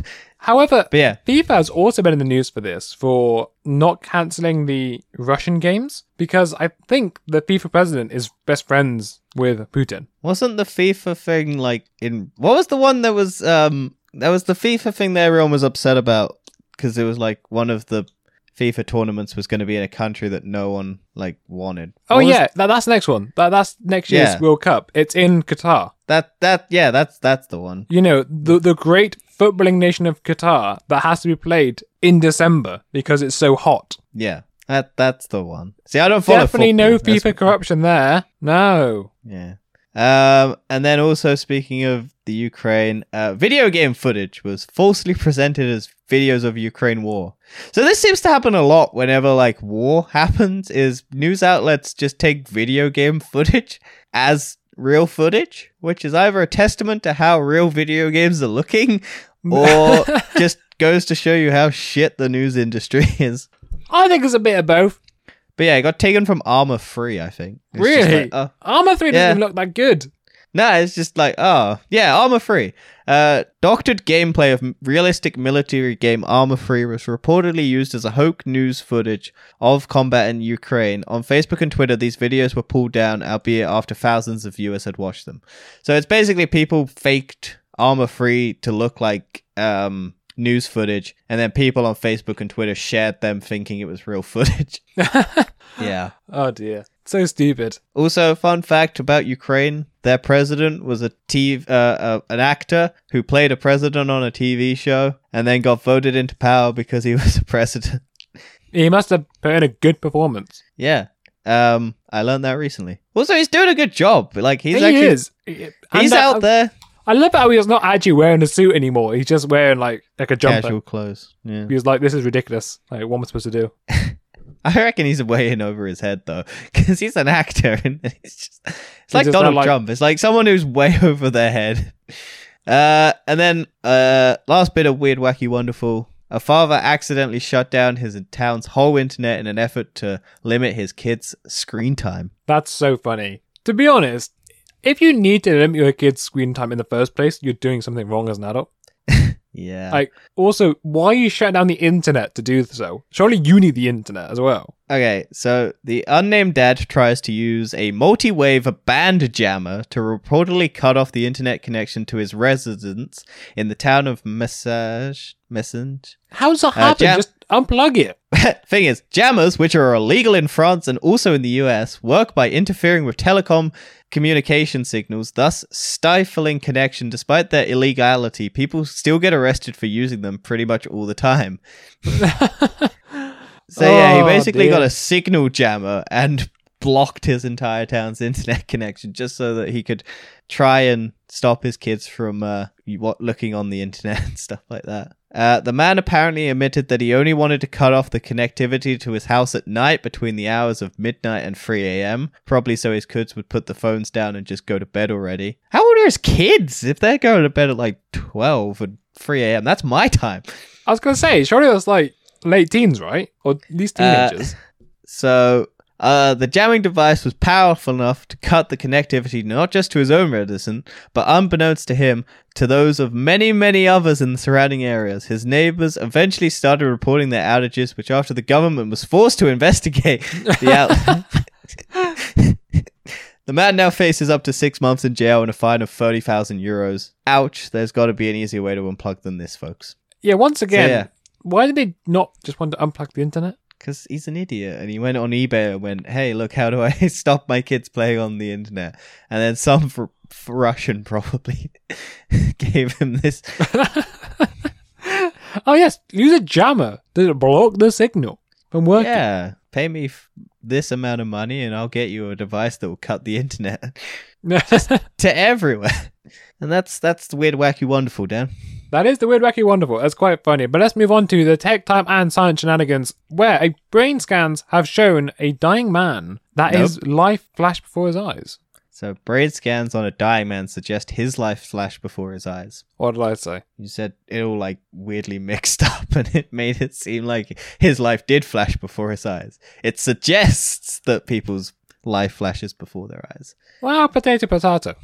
However, But yeah, FIFA has also been in the news for this, for not cancelling the Russian games, because I think the FIFA president is best friends with Putin. Wasn't the FIFA thing like in what was the one that was um that was the FIFA thing that everyone was upset about because it was like one of the FIFA tournaments was going to be in a country that no one like wanted. Oh What yeah, that, that's the next one. That, that's next year's Yeah. World Cup. It's in Qatar. that that yeah, that's that's the one. You know, the the great footballing nation of Qatar that has to be played in December because it's so hot. Yeah. That that's the one. See, I don't follow Definitely no football. That's FIFA what- corruption there. No. Yeah. Um, and then also speaking of the Ukraine, uh, video game footage was falsely presented as videos of Ukraine war. So this seems to happen a lot whenever like war happens. Is news outlets just take video game footage as real footage, which is either a testament to how real video games are looking, or just goes to show you how shit the news industry is. I think it's a bit of both. But yeah, it got taken from Arma 3, I think. It's Really? like, oh, Arma 3 doesn't even look that good. No, it's just like, oh, yeah, Arma 3. Uh, doctored gameplay of realistic military game Arma 3 was reportedly used as a hoax news footage of combat in Ukraine. On Facebook and Twitter, these videos were pulled down, albeit after thousands of viewers had watched them. So it's basically people faked Arma 3 to look like um, news footage, and then people on Facebook and Twitter shared them thinking it was real footage. yeah. Oh dear. So stupid. Also, a fun fact about Ukraine: their president was a TV, uh, uh, an actor who played a president on a TV show, and then got voted into power because he was a president. He must have put in a good performance. yeah, um, I learned that recently. Also, he's doing a good job. Like he's he actually is. he's And out there. I love how he's not actually wearing a suit anymore. He's just wearing like like a jumper. Casual clothes. Yeah, He was like, "This is ridiculous. Like, what am I supposed to do?" I reckon he's way in over his head though, because he's an actor, and he's just it's like just Donald like- Trump. It's like someone who's way over their head. Uh, and then uh, last bit of weird, wacky, wonderful. A father accidentally shut down his town's whole internet in an effort to limit his kids' screen time. That's so funny. To be honest, if you need to limit your kid's screen time in the first place, you're doing something wrong as an adult. Yeah. Like, also, why are you shutting down the internet to do so? Surely you need the internet as well. Okay, so the unnamed dad tries to use a multi-wave band jammer to reportedly cut off the internet connection to his residence in the town of Messac. Messac. How does that Uh, happen? jam- Just unplug it. Thing is, jammers, which are illegal in France and also in the US, work by interfering with telecom communication signals, thus stifling connection. Despite their illegality, people still get arrested for using them pretty much all the time. So yeah, he Oh, basically got a signal jammer and blocked his entire town's internet connection just so that he could try and stop his kids from uh, looking on the internet and stuff like that. Uh, the man apparently admitted that he only wanted to cut off the connectivity to his house at night between the hours of midnight and 3 a.m., probably so his kids would put the phones down and just go to bed already. How old are his kids if they're going to bed at like 12 and 3 a.m.? That's my time. I was gonna say, surely that's like late teens, right? Or at least Uh, teenagers. So, uh, the jamming device was powerful enough to cut the connectivity not just to his own resident, but unbeknownst to him, to those of many, many others in the surrounding areas. His neighbors eventually started reporting their outages, which, after the government was forced to investigate the out. The man now faces up to six months in jail and a fine of 30,000 euros. Ouch, there's got to be an easier way to unplug than this, folks. yeah, once again, yeah. why did they not just want to unplug the internet? Because he's an idiot, and he went on eBay and went, "Hey, look, how do I stop my kids playing on the internet?" And then some Russian probably gave him this. oh yes, use a jammer to block the signal from working. Yeah, pay me f- this amount of money, and I'll get you a device that will cut the internet to everywhere. And that's that's the weird, wacky, wonderful, Dan. That is the weird, wacky, wonderful. That's quite funny. But let's move on to the tech time and science shenanigans, where a brain scans have shown a dying man that Nope. his life flashed before his eyes. So brain scans on a dying man suggest his life flashed before his eyes. What did I say? You said it all like weirdly mixed up and it made it seem like his life did flash before his eyes. It suggests that people's life flashes before their eyes. Well, potato, potato.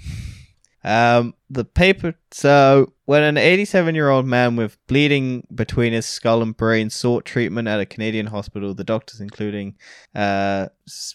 Um, the paper. So, when an 87 year old man with bleeding between his skull and brain sought treatment at a Canadian hospital, the doctors, including, uh,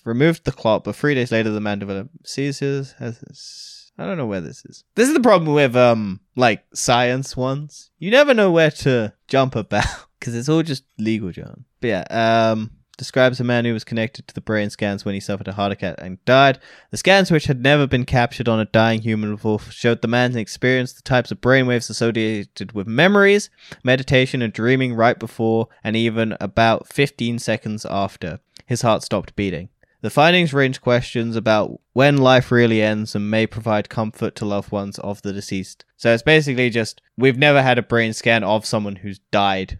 removed the clot, but three days later, the man developed seizures. Has, I don't know where this is. This is the problem with, um, like, science ones. You never know where to jump about, because it's all just legal, John. But yeah, um, describes a man who was connected to the brain scans when he suffered a heart attack and died. The scans, which had never been captured on a dying human before, showed the man experienced the types of brainwaves associated with memories, meditation, and dreaming right before and even about 15 seconds after his heart stopped beating. The findings range questions about when life really ends and may provide comfort to loved ones of the deceased. So it's basically just we've never had a brain scan of someone who's died,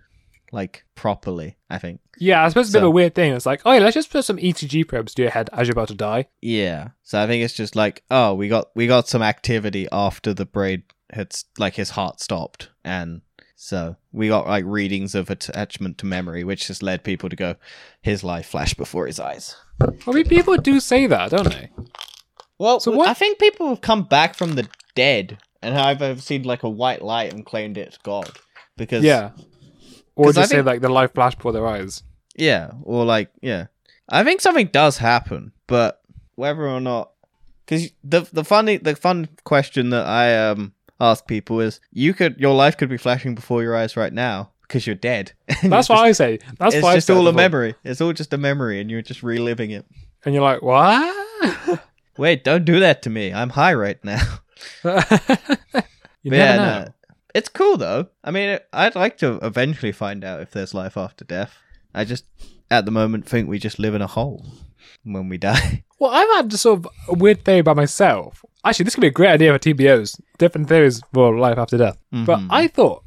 like properly, I think. Yeah, I suppose it's a bit of a weird thing. It's like, oh yeah, let's just put some ECG probes to your head as you're about to die. Yeah. So I think it's just like, oh, we got we got some activity after the brain had s- like his heart stopped, and so we got like readings of attachment to memory, which has led people to go, his life flashed before his eyes. I mean, people do say that, don't they? Well, So what- I think people have come back from the dead and I've seen like a white light and claimed it's God because Yeah. Or 'Cause I just say think- like the life flashed before their eyes. Yeah, or like yeah, I think something does happen, but whether or not, because the the funny the fun question that I um ask people is, you could your life could be flashing before your eyes right now because you're dead. That's you're what just- I say. That's why it's just all a memory. It's all just a memory, and you're just reliving it. And you're like, what? Wait, don't do that to me. I'm high right now. you But never yeah, know. no. It's cool though. I mean, I'd like to eventually find out if there's life after death. I just, at the moment, think we just live in a hole when we die. Well, I've had sort of a weird theory by myself. Actually, this could be a great idea for TBOs. Different theories for life after death. But Mhm. I thought,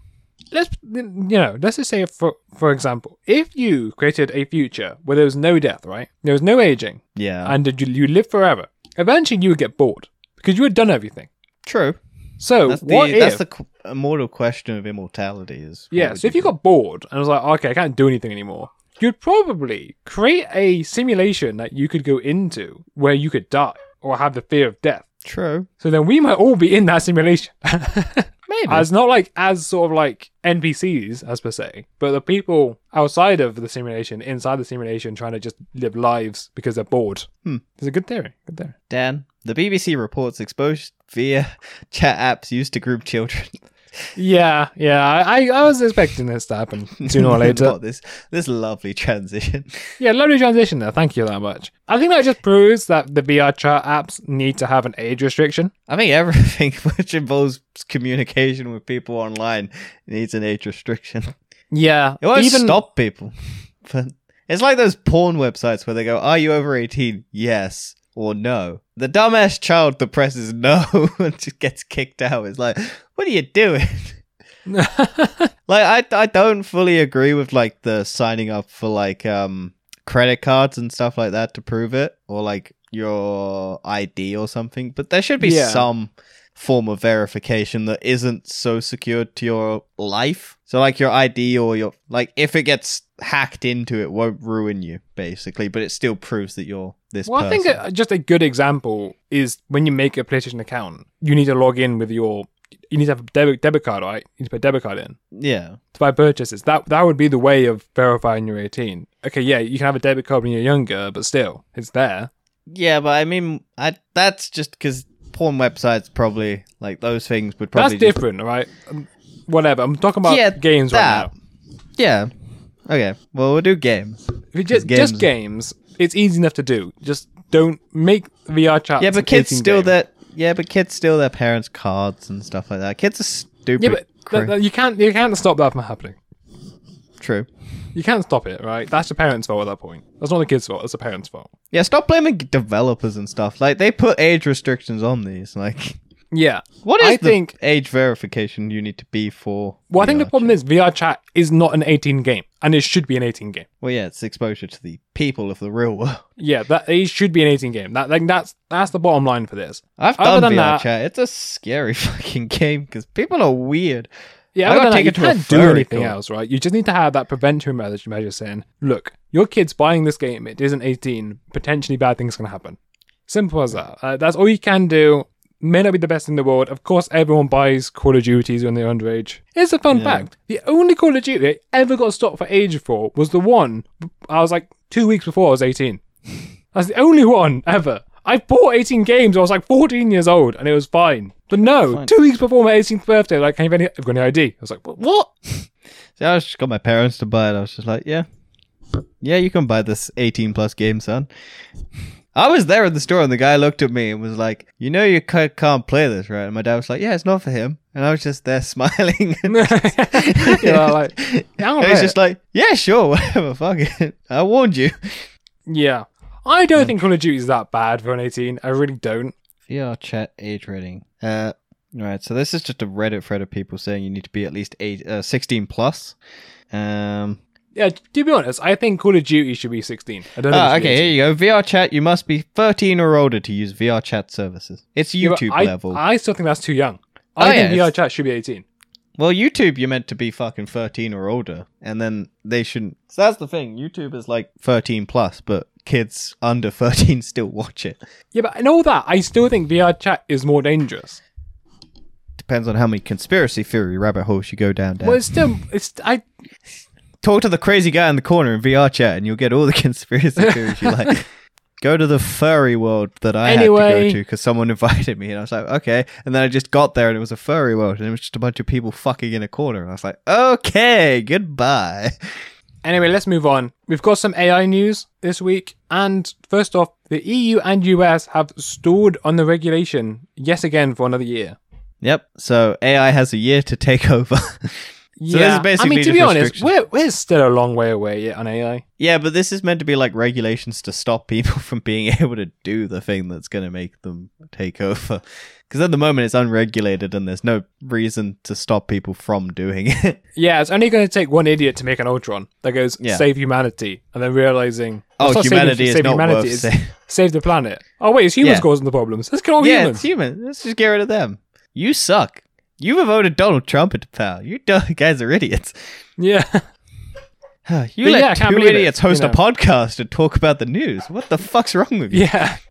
let's you know, let's just say for for example, if you created a future where there was no death, right? There was no aging, Yeah, and you you live forever. Eventually, you would get bored because you had done everything. true. So That's the what that's if? the qu- immortal question of immortality. Is yeah. So if you got bored and was like, okay, I can't do anything anymore, you'd probably create a simulation that you could go into where you could die or have the fear of death. true, So then we might all be in that simulation. maybe as not like as sort of like NPCs as per se, but the people outside of the simulation, inside the simulation, trying to just live lives because they're bored. Hmm. It's a good theory. Good theory. Dan. The BBC reports exposure via chat apps used to group children. Yeah, yeah. I, I was expecting this to happen sooner or later. This this lovely transition. yeah, lovely transition there. Thank you that much. I think that just proves that the VR chat apps need to have an age restriction. I think everything which involves communication with people online needs an age restriction. Yeah, It won't even stop people, but It's like those porn websites where they go, "Are you over 18?" Yes or no. The dumbass child that presses no and just gets kicked out is like, "What are you doing?" like I I don't fully agree with like the signing up for like um credit cards and stuff like that to prove it or like your ID or something, but there should be Yeah. some form of verification that isn't so secured to your life. So like your ID or your like if it gets hacked into it won't ruin you basically, but it still proves that you're this well, I think uh, just a good example is when you make a PlayStation account, you need to log in with your. You need to have a debit debit card, right? You need to put a debit card in yeah. to buy purchases. That that would be the way of verifying you're 18. Okay, yeah, you can have a debit card when you're younger, but still, it's there. Yeah, but I mean I that's just cuz porn websites probably like those things would probably That's just- different, right? Um, whatever. I'm talking about Yeah, games that. right now. Yeah. Okay. Well, we'll do games. Just games- just games, it's easy enough to do. Just don't make VR chat. Yeah, but kids steal their yeah, but kids steal their parents' cards and stuff like that. Kids are stupid. Yeah, but th- th- you can't you can't stop that from happening. True. You can't stop it, right? That's the parents' fault at that point. That's not the kids' fault. That's the parents' fault. Yeah, stop blaming developers and stuff. Like they put age restrictions on these. Like, Yeah. what is I the think- age verification you need to be for? Well, I think the problem is VR chat is not an 18 game, and it should be an 18 game. Well, yeah, it's exposure to the people of the real world. Yeah, that it should be an 18 game. That like that's that's the bottom line for this. I've Other done than VR that- chat. It's a scary fucking game because people are weird. Yeah, I got taken you to a can't do anything court. else, right? You just need to have that preventive measure, measure saying, look, your kid's buying this game, it isn't 18, potentially bad things can happen. Simple as that. Uh, that's all you can do. May not be the best in the world. Of course, everyone buys Call of Duties when they're underage. Here's a fun Yeah. fact. The only Call of Duty I ever got stopped for age for was the one I was like two weeks before I was 18. That's the only one ever. I bought 18 games. I was like 14 years old, and it was fine. But no, Fine. two weeks before my 18th birthday, like, have you any, I've got any ID? I was like, "What-? So I just got my parents to buy it. I was just like, yeah, yeah, you can buy this 18 plus game, son. I was there in the store and the guy looked at me and was like, you know, you ca- can't play this, right? And my dad was like, yeah, it's not for him. And I was just there smiling. and you know, like, I was just like, yeah, sure, whatever, fuck it. I warned you. yeah. I don't think Call of Duty is that bad for an 18. I really don't. VR chat age rating. Uh, right. So this is just a Reddit thread of people saying you need to be at least eight, uh, 16 plus. Um, Yeah, to be honest, I think Call of Duty should be 16. I don't know. Ah, okay, here you go. VR chat, you must be 13 or older to use VR chat services. It's YouTube I, level. I still think that's too young. Oh, I think yeah, VR chat should be 18. well, YouTube, you're meant to be fucking 13 or older, and then they shouldn't. So that's the thing. YouTube is like 13 plus, but kids under 13 still watch it. Yeah, but in all that, I still think VR chat is more dangerous. Depends on how many conspiracy theory rabbit holes you go down. Dan. Well, it's still, it's, I, Talk to the crazy guy in the corner in VR chat, and you'll get all the conspiracy theories you like. Go to the furry world that I had to go to because someone invited me, and I was like, okay. And then I just got there, and it was a furry world, and it was just a bunch of people fucking in a corner. And I was like, okay, goodbye. Anyway, let's move on. We've got some AI news this week. And first off, the EU and US have stalled on the regulation yet again for another year. Yep. So AI has a year to take over. This is I mean, to be honest, we're, we're still a long way away yet on AI. yeah, but this is meant to be like regulations to stop people from being able to do the thing that's going to make them take over. Because at the moment it's unregulated, and there's no reason to stop people from doing it. Yeah, it's only going to take one idiot to make an Ultron that goes Yeah. save humanity, and then realizing oh, not save- humanity is save not humanity, worth it's sa- save the planet. Oh wait, it's humans Yeah. causing the problems. Let's kill all yeah, humans. it's human. Let's just get rid of them. You suck. You have voted Donald Trump into power. You guys are idiots. Yeah, You But let yeah, two believe it, idiots host you a podcast and talk about the news. What the fuck's wrong with you? yeah.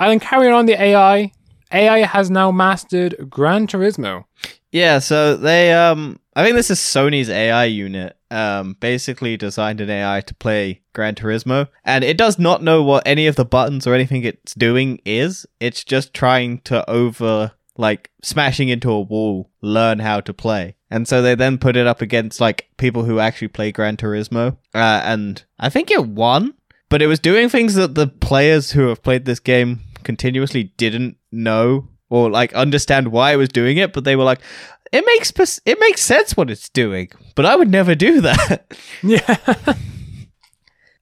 And then carrying on the AI, AI has now mastered Gran Turismo. Yeah, so they um I think this is Sony's AI unit um basically designed an AI to play Gran Turismo and it does not know what any of the buttons or anything it's doing is. It's just trying to over like smashing into a wall learn how to play. And so they then put it up against like people who actually play Gran Turismo uh, and I think it won, but it was doing things that the players who have played this game continuously didn't know or like understand why it was doing it, but they were like, it makes pers- it makes sense what it's doing, but I would never do that. Yeah,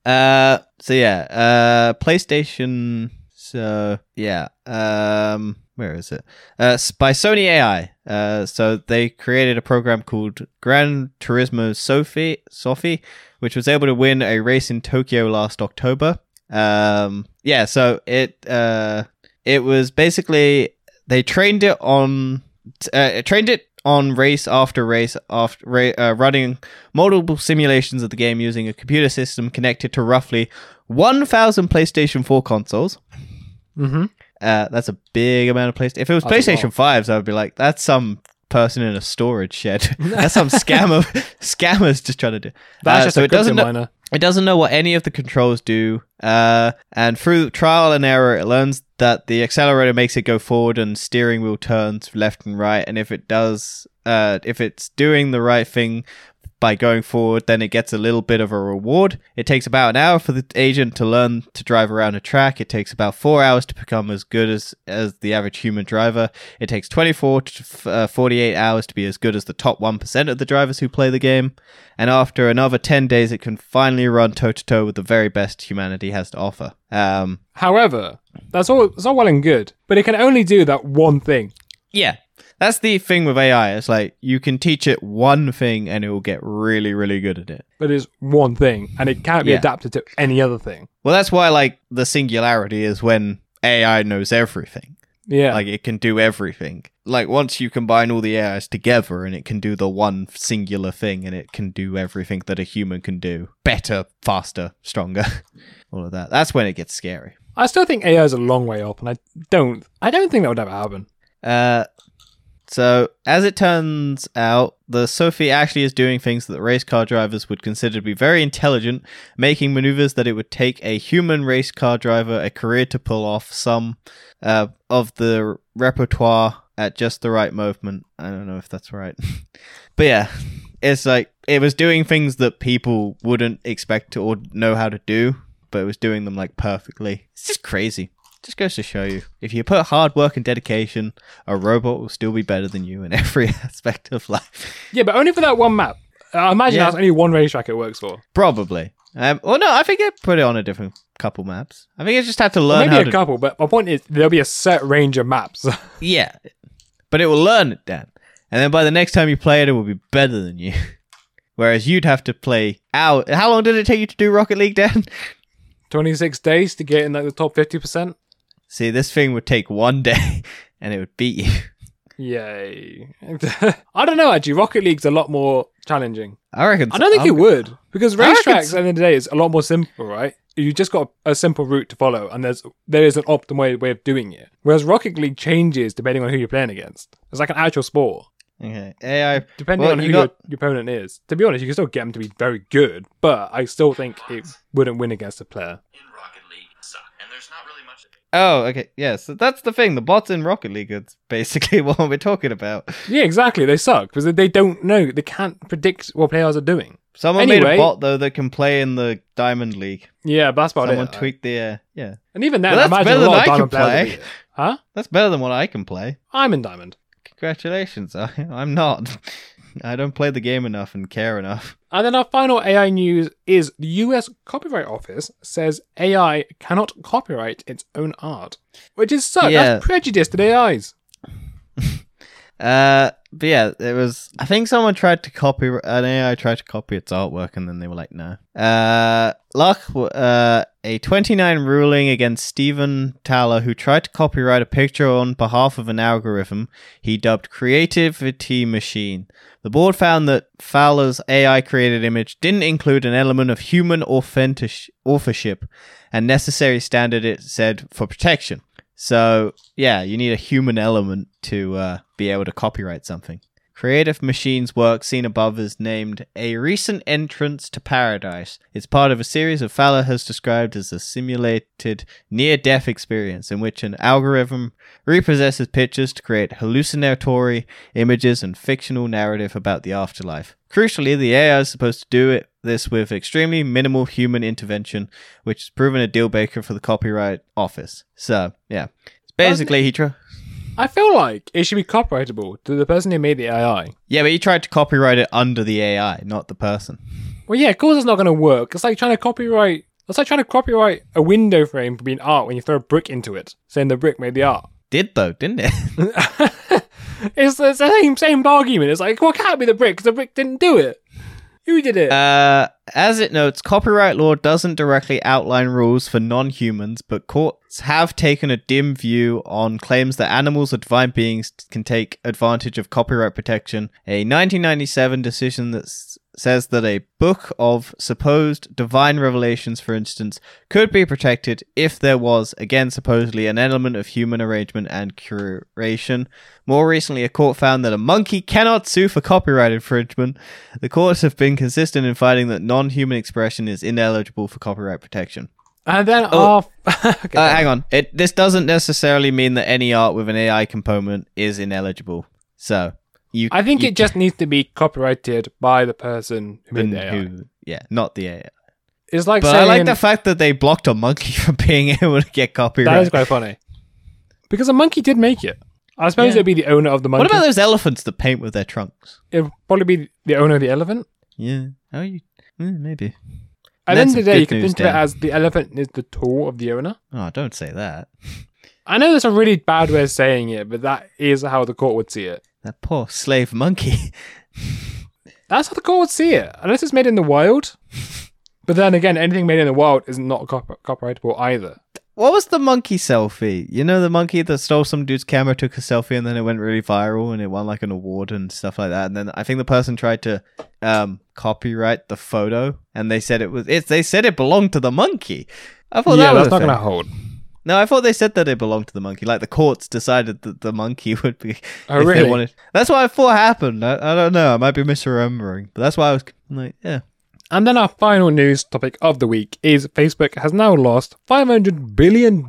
Uh, so yeah, uh, PlayStation. So yeah, um, where is it? Uh, by Sony AI. Uh, so they created a program called Gran Turismo Sophy, Sophy, which was able to win a race in Tokyo last October. Um, yeah, so it uh, it was basically they trained it on uh, trained it on race after race after uh, running multiple simulations of the game using a computer system connected to roughly 1000 PlayStation 4 consoles. Mm-hmm. Uh, that's a big amount of PlayStation. If it was That's a PlayStation 5s, I would be like, that's some person in a storage shed. that's some scammer scammers just trying to do. That's Uh, just so a it doesn't crypto know- miner. it doesn't know what any of the controls do, uh, and through trial and error, it learns that the accelerator makes it go forward and steering wheel turns left and right. And if it does, uh, if it's doing the right thing by going forward, then it gets a little bit of a reward. It takes about an hour for the agent to learn to drive around a track. It takes about four hours to become as good as, as the average human driver. It takes 24 to uh, 48 hours to be as good as the top 1% of the drivers who play the game. And after another 10 days, it can finally run toe to toe with the very best humanity has to offer. Um, However, that's all. It's all well and good, but it can only do that one thing. yeah. That's the thing with AI. It's like you can teach it one thing and it will get really, really good at it. But it's one thing, and it can't be Yeah. adapted to any other thing. Well, that's why like the singularity is when AI knows everything. Yeah. Like it can do everything. Like once you combine all the AIs together and it can do the one singular thing and it can do everything that a human can do. Better, faster, stronger. all of that. That's when it gets scary. I still think AI is a long way off, and I don't. I don't think that would ever happen. Uh, so, as it turns out, the Sophy actually is doing things that race car drivers would consider to be very intelligent, making maneuvers that it would take a human race car driver a career to pull off some uh, of the repertoire at just the right movement. I don't know if that's right. but yeah, it's like it was doing things that people wouldn't expect to or know how to do, but it was doing them like perfectly. It's just crazy. Just goes to show you if you put hard work and dedication, a robot will still be better than you in every aspect of life. Yeah, but only for that one map. I imagine Yeah. that's only one racetrack it works for. Probably. Um, well, no, I think it put it on a different couple maps. I think it just had to learn Maybe how a to. couple, but my point is there'll be a set range of maps. yeah, but it will learn it, Dan, and then by the next time you play it, it will be better than you. Whereas you'd have to play out. How long did it take you to do Rocket League, Dan? 26 days to get in like the top 50%. See, this thing would take one day, and it would beat you. Yay. I don't know, actually. Rocket League's a lot more challenging. I reckon. I don't think I'm- it would, because racetracks s- at the end of the day is a lot more simple, right? You just got a simple route to follow, and there's there is an optimal way, way of doing it. Whereas Rocket League changes depending on who you're playing against. It's like an actual sport, Okay, AI. depending Well, on who you got- your, your opponent is. To be honest, you can still get them to be very good, but I still think it wouldn't win against a player. in Rocket League suck, and there's not really much. Oh, okay. Yeah, so that's the thing. The bots in Rocket League is basically what we're talking about. Yeah, exactly. They suck because they don't know. They can't predict what players are doing. Someone made a bot though that can play in the Diamond League. Yeah, that's about Someone it. tweaked the uh, yeah. And even then, Well, I that's imagine better a lot than of I can play. will beat it. Huh? That's better than what I can play. I'm in diamond. Congratulations. I, I'm not. I don't play the game enough and care enough. And then our final AI news is the US Copyright Office says AI cannot copyright its own art, which is such Yeah. that's prejudice to the AIs. Uh, but yeah, it was. I think someone tried to copy an AI tried to copy its artwork, and then they were like, "No." Uh, luck. Uh, a 29 ruling against Stephen Thaler, who tried to copyright a picture on behalf of an algorithm he dubbed Creativity Machine. The board found that Fowler's AI created image didn't include an element of human authentic- authorship and necessary standard, it said, for protection. So, yeah, you need a human element to uh, be able to copyright something. Creative Machines' work seen above is named A Recent Entrance to Paradise. It's part of a series of Fowler has described as a simulated near death experience in which an algorithm repossesses pictures to create hallucinatory images and fictional narrative about the afterlife. Crucially, the AI is supposed to do it this with extremely minimal human intervention, which has proven a deal breaker for the Copyright Office. So, yeah. It's basically, he tried. I feel like it should be copyrightable to the person who made the AI. Yeah, but he tried to copyright it under the AI, not the person. Well, yeah, of course it's not going to work. It's like trying to copyright That's like trying to copyright a window frame for being art when you throw a brick into it, saying the brick made the art. Did though, didn't it? it's, it's the same same argument. It's like, well, it can't be the brick because the brick didn't do it. Who did it? Uh, as it notes, copyright law doesn't directly outline rules for non humans, but courts have taken a dim view on claims that animals or divine beings can take advantage of copyright protection. A 1997 decision that s- says that a book of supposed divine revelations, for instance, could be protected if there was, again, supposedly an element of human arrangement and curation. More recently, a court found that a monkey cannot sue for copyright infringement. The courts have been consistent in finding that non human expression is ineligible for copyright protection. and then oh. okay. Uh, hang on. It, this doesn't necessarily mean that any art with an AI component is ineligible. So, you. I think you, it just needs to be copyrighted by the person who made the AI. who- yeah, not the AI. It's like But saying I like the fact that they blocked a monkey from being able to get copyright. that is quite funny because a monkey did make it. I suppose Yeah. it'd be the owner of the monkey. what about those elephants that paint with their trunks? It'd probably be the owner of the elephant. Yeah. Oh, you. mm, maybe. At the end of the day, good you can news, think of it as the elephant is the tool of the owner. Oh, don't say that. I know that's a really bad way of saying it, but that is how the court would see it. That poor slave monkey. That's how the court would see it, unless it's made in the wild. But then again, anything made in the wild is not cop- copyrightable either. What was the monkey selfie? You know the monkey that stole some dude's camera, took a selfie, and then it went really viral and it won like an award and stuff like that. And then I think the person tried to um, copyright the photo, and they said it was it. They said it belonged to the monkey. I thought yeah, that was that's not going to hold. No, I thought they said that it belonged to the monkey. Like the courts decided that the monkey would be. Oh, really? wanted- That's what I thought happened. I, I don't know. I might be misremembering, but that's why I was like, yeah. And then our final news topic of the week is Facebook has now lost $500 billion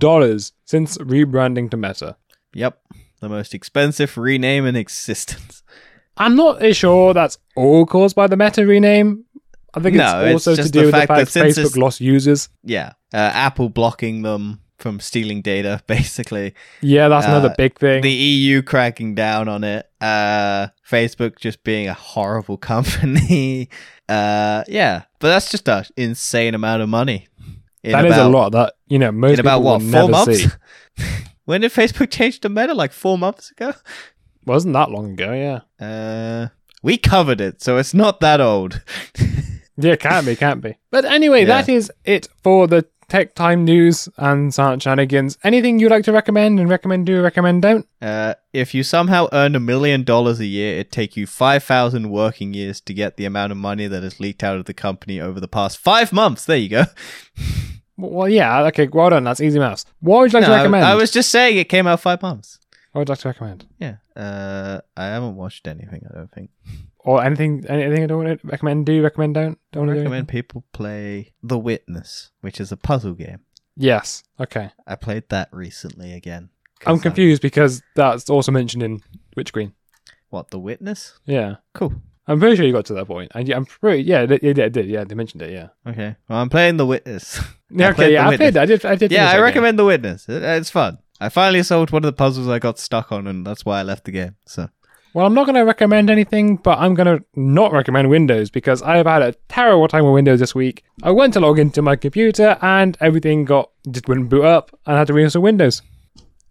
since rebranding to Meta. Yep, the most expensive rename in existence. I'm not sure that's all caused by the Meta rename. I think No, it's it's also to do with the fact that Facebook lost users. Yeah, uh, Apple blocking them from stealing data, basically. Yeah, that's another Uh, big thing. The EU cracking down on it. Uh, Facebook just being a horrible company. uh, yeah, but that's just an insane amount of money. That is about, a lot that, you know, most In about what four months? when did Facebook change to Meta? Like four months ago. Wasn't that long ago, yeah. Uh, we covered it, so it's not that old. Yeah, can't be, can't be. But anyway, Yeah. that is it for the tech time news and silent shenanigans. Anything you'd like to recommend and recommend do, recommend don't? Uh, if you somehow earned a million dollars a year, it'd take you 5,000 working years to get the amount of money that has leaked out of the company over the past five months. There you go. Well, yeah, okay, well done. That's easy mouse. What would you like No, to recommend? I, I was just saying it came out five months. What would you like to recommend? Yeah. Uh, I haven't watched anything, I don't think. Or anything, anything I don't want to recommend do, you recommend don't? Don't I to do recommend people play The Witness, which is a puzzle game. Yes, okay. I played that recently again. I'm confused because that's also mentioned in Witch Queen. What, The Witness? Yeah. Cool. I'm pretty sure you got to that point. And yeah, I'm pretty, yeah, it, it, it did. Yeah, they mentioned it, yeah. Okay. Well, I'm playing The Witness. Yeah, okay, played yeah, The I Witness. played that. I did, I did. Yeah, I that game. recommend The Witness. It- It's fun. I finally solved one of the puzzles I got stuck on, and that's why I left the game. So Well, I'm not going to recommend anything, but I'm going to not recommend Windows because I have had a terrible time with Windows this week. I went to log into my computer and everything got just wouldn't boot up, and I had to reinstall Windows.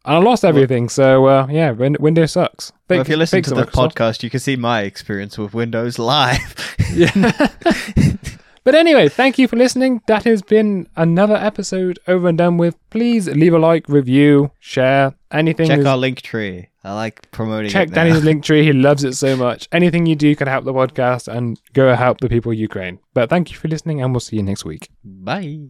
And I lost everything, so uh, yeah, Win- Windows sucks. well, if you listen to the Microsoft. podcast, you can see my experience with Windows live. Yeah. but anyway, thank you for listening. That has been another episode over and done with. Please leave a like, review, share, anything. Check is- our link tree. I like promoting check. Danny's link tree. He loves it so much. Anything you do can help the podcast and go help the people of Ukraine. But thank you for listening, and we'll see you next week. Bye.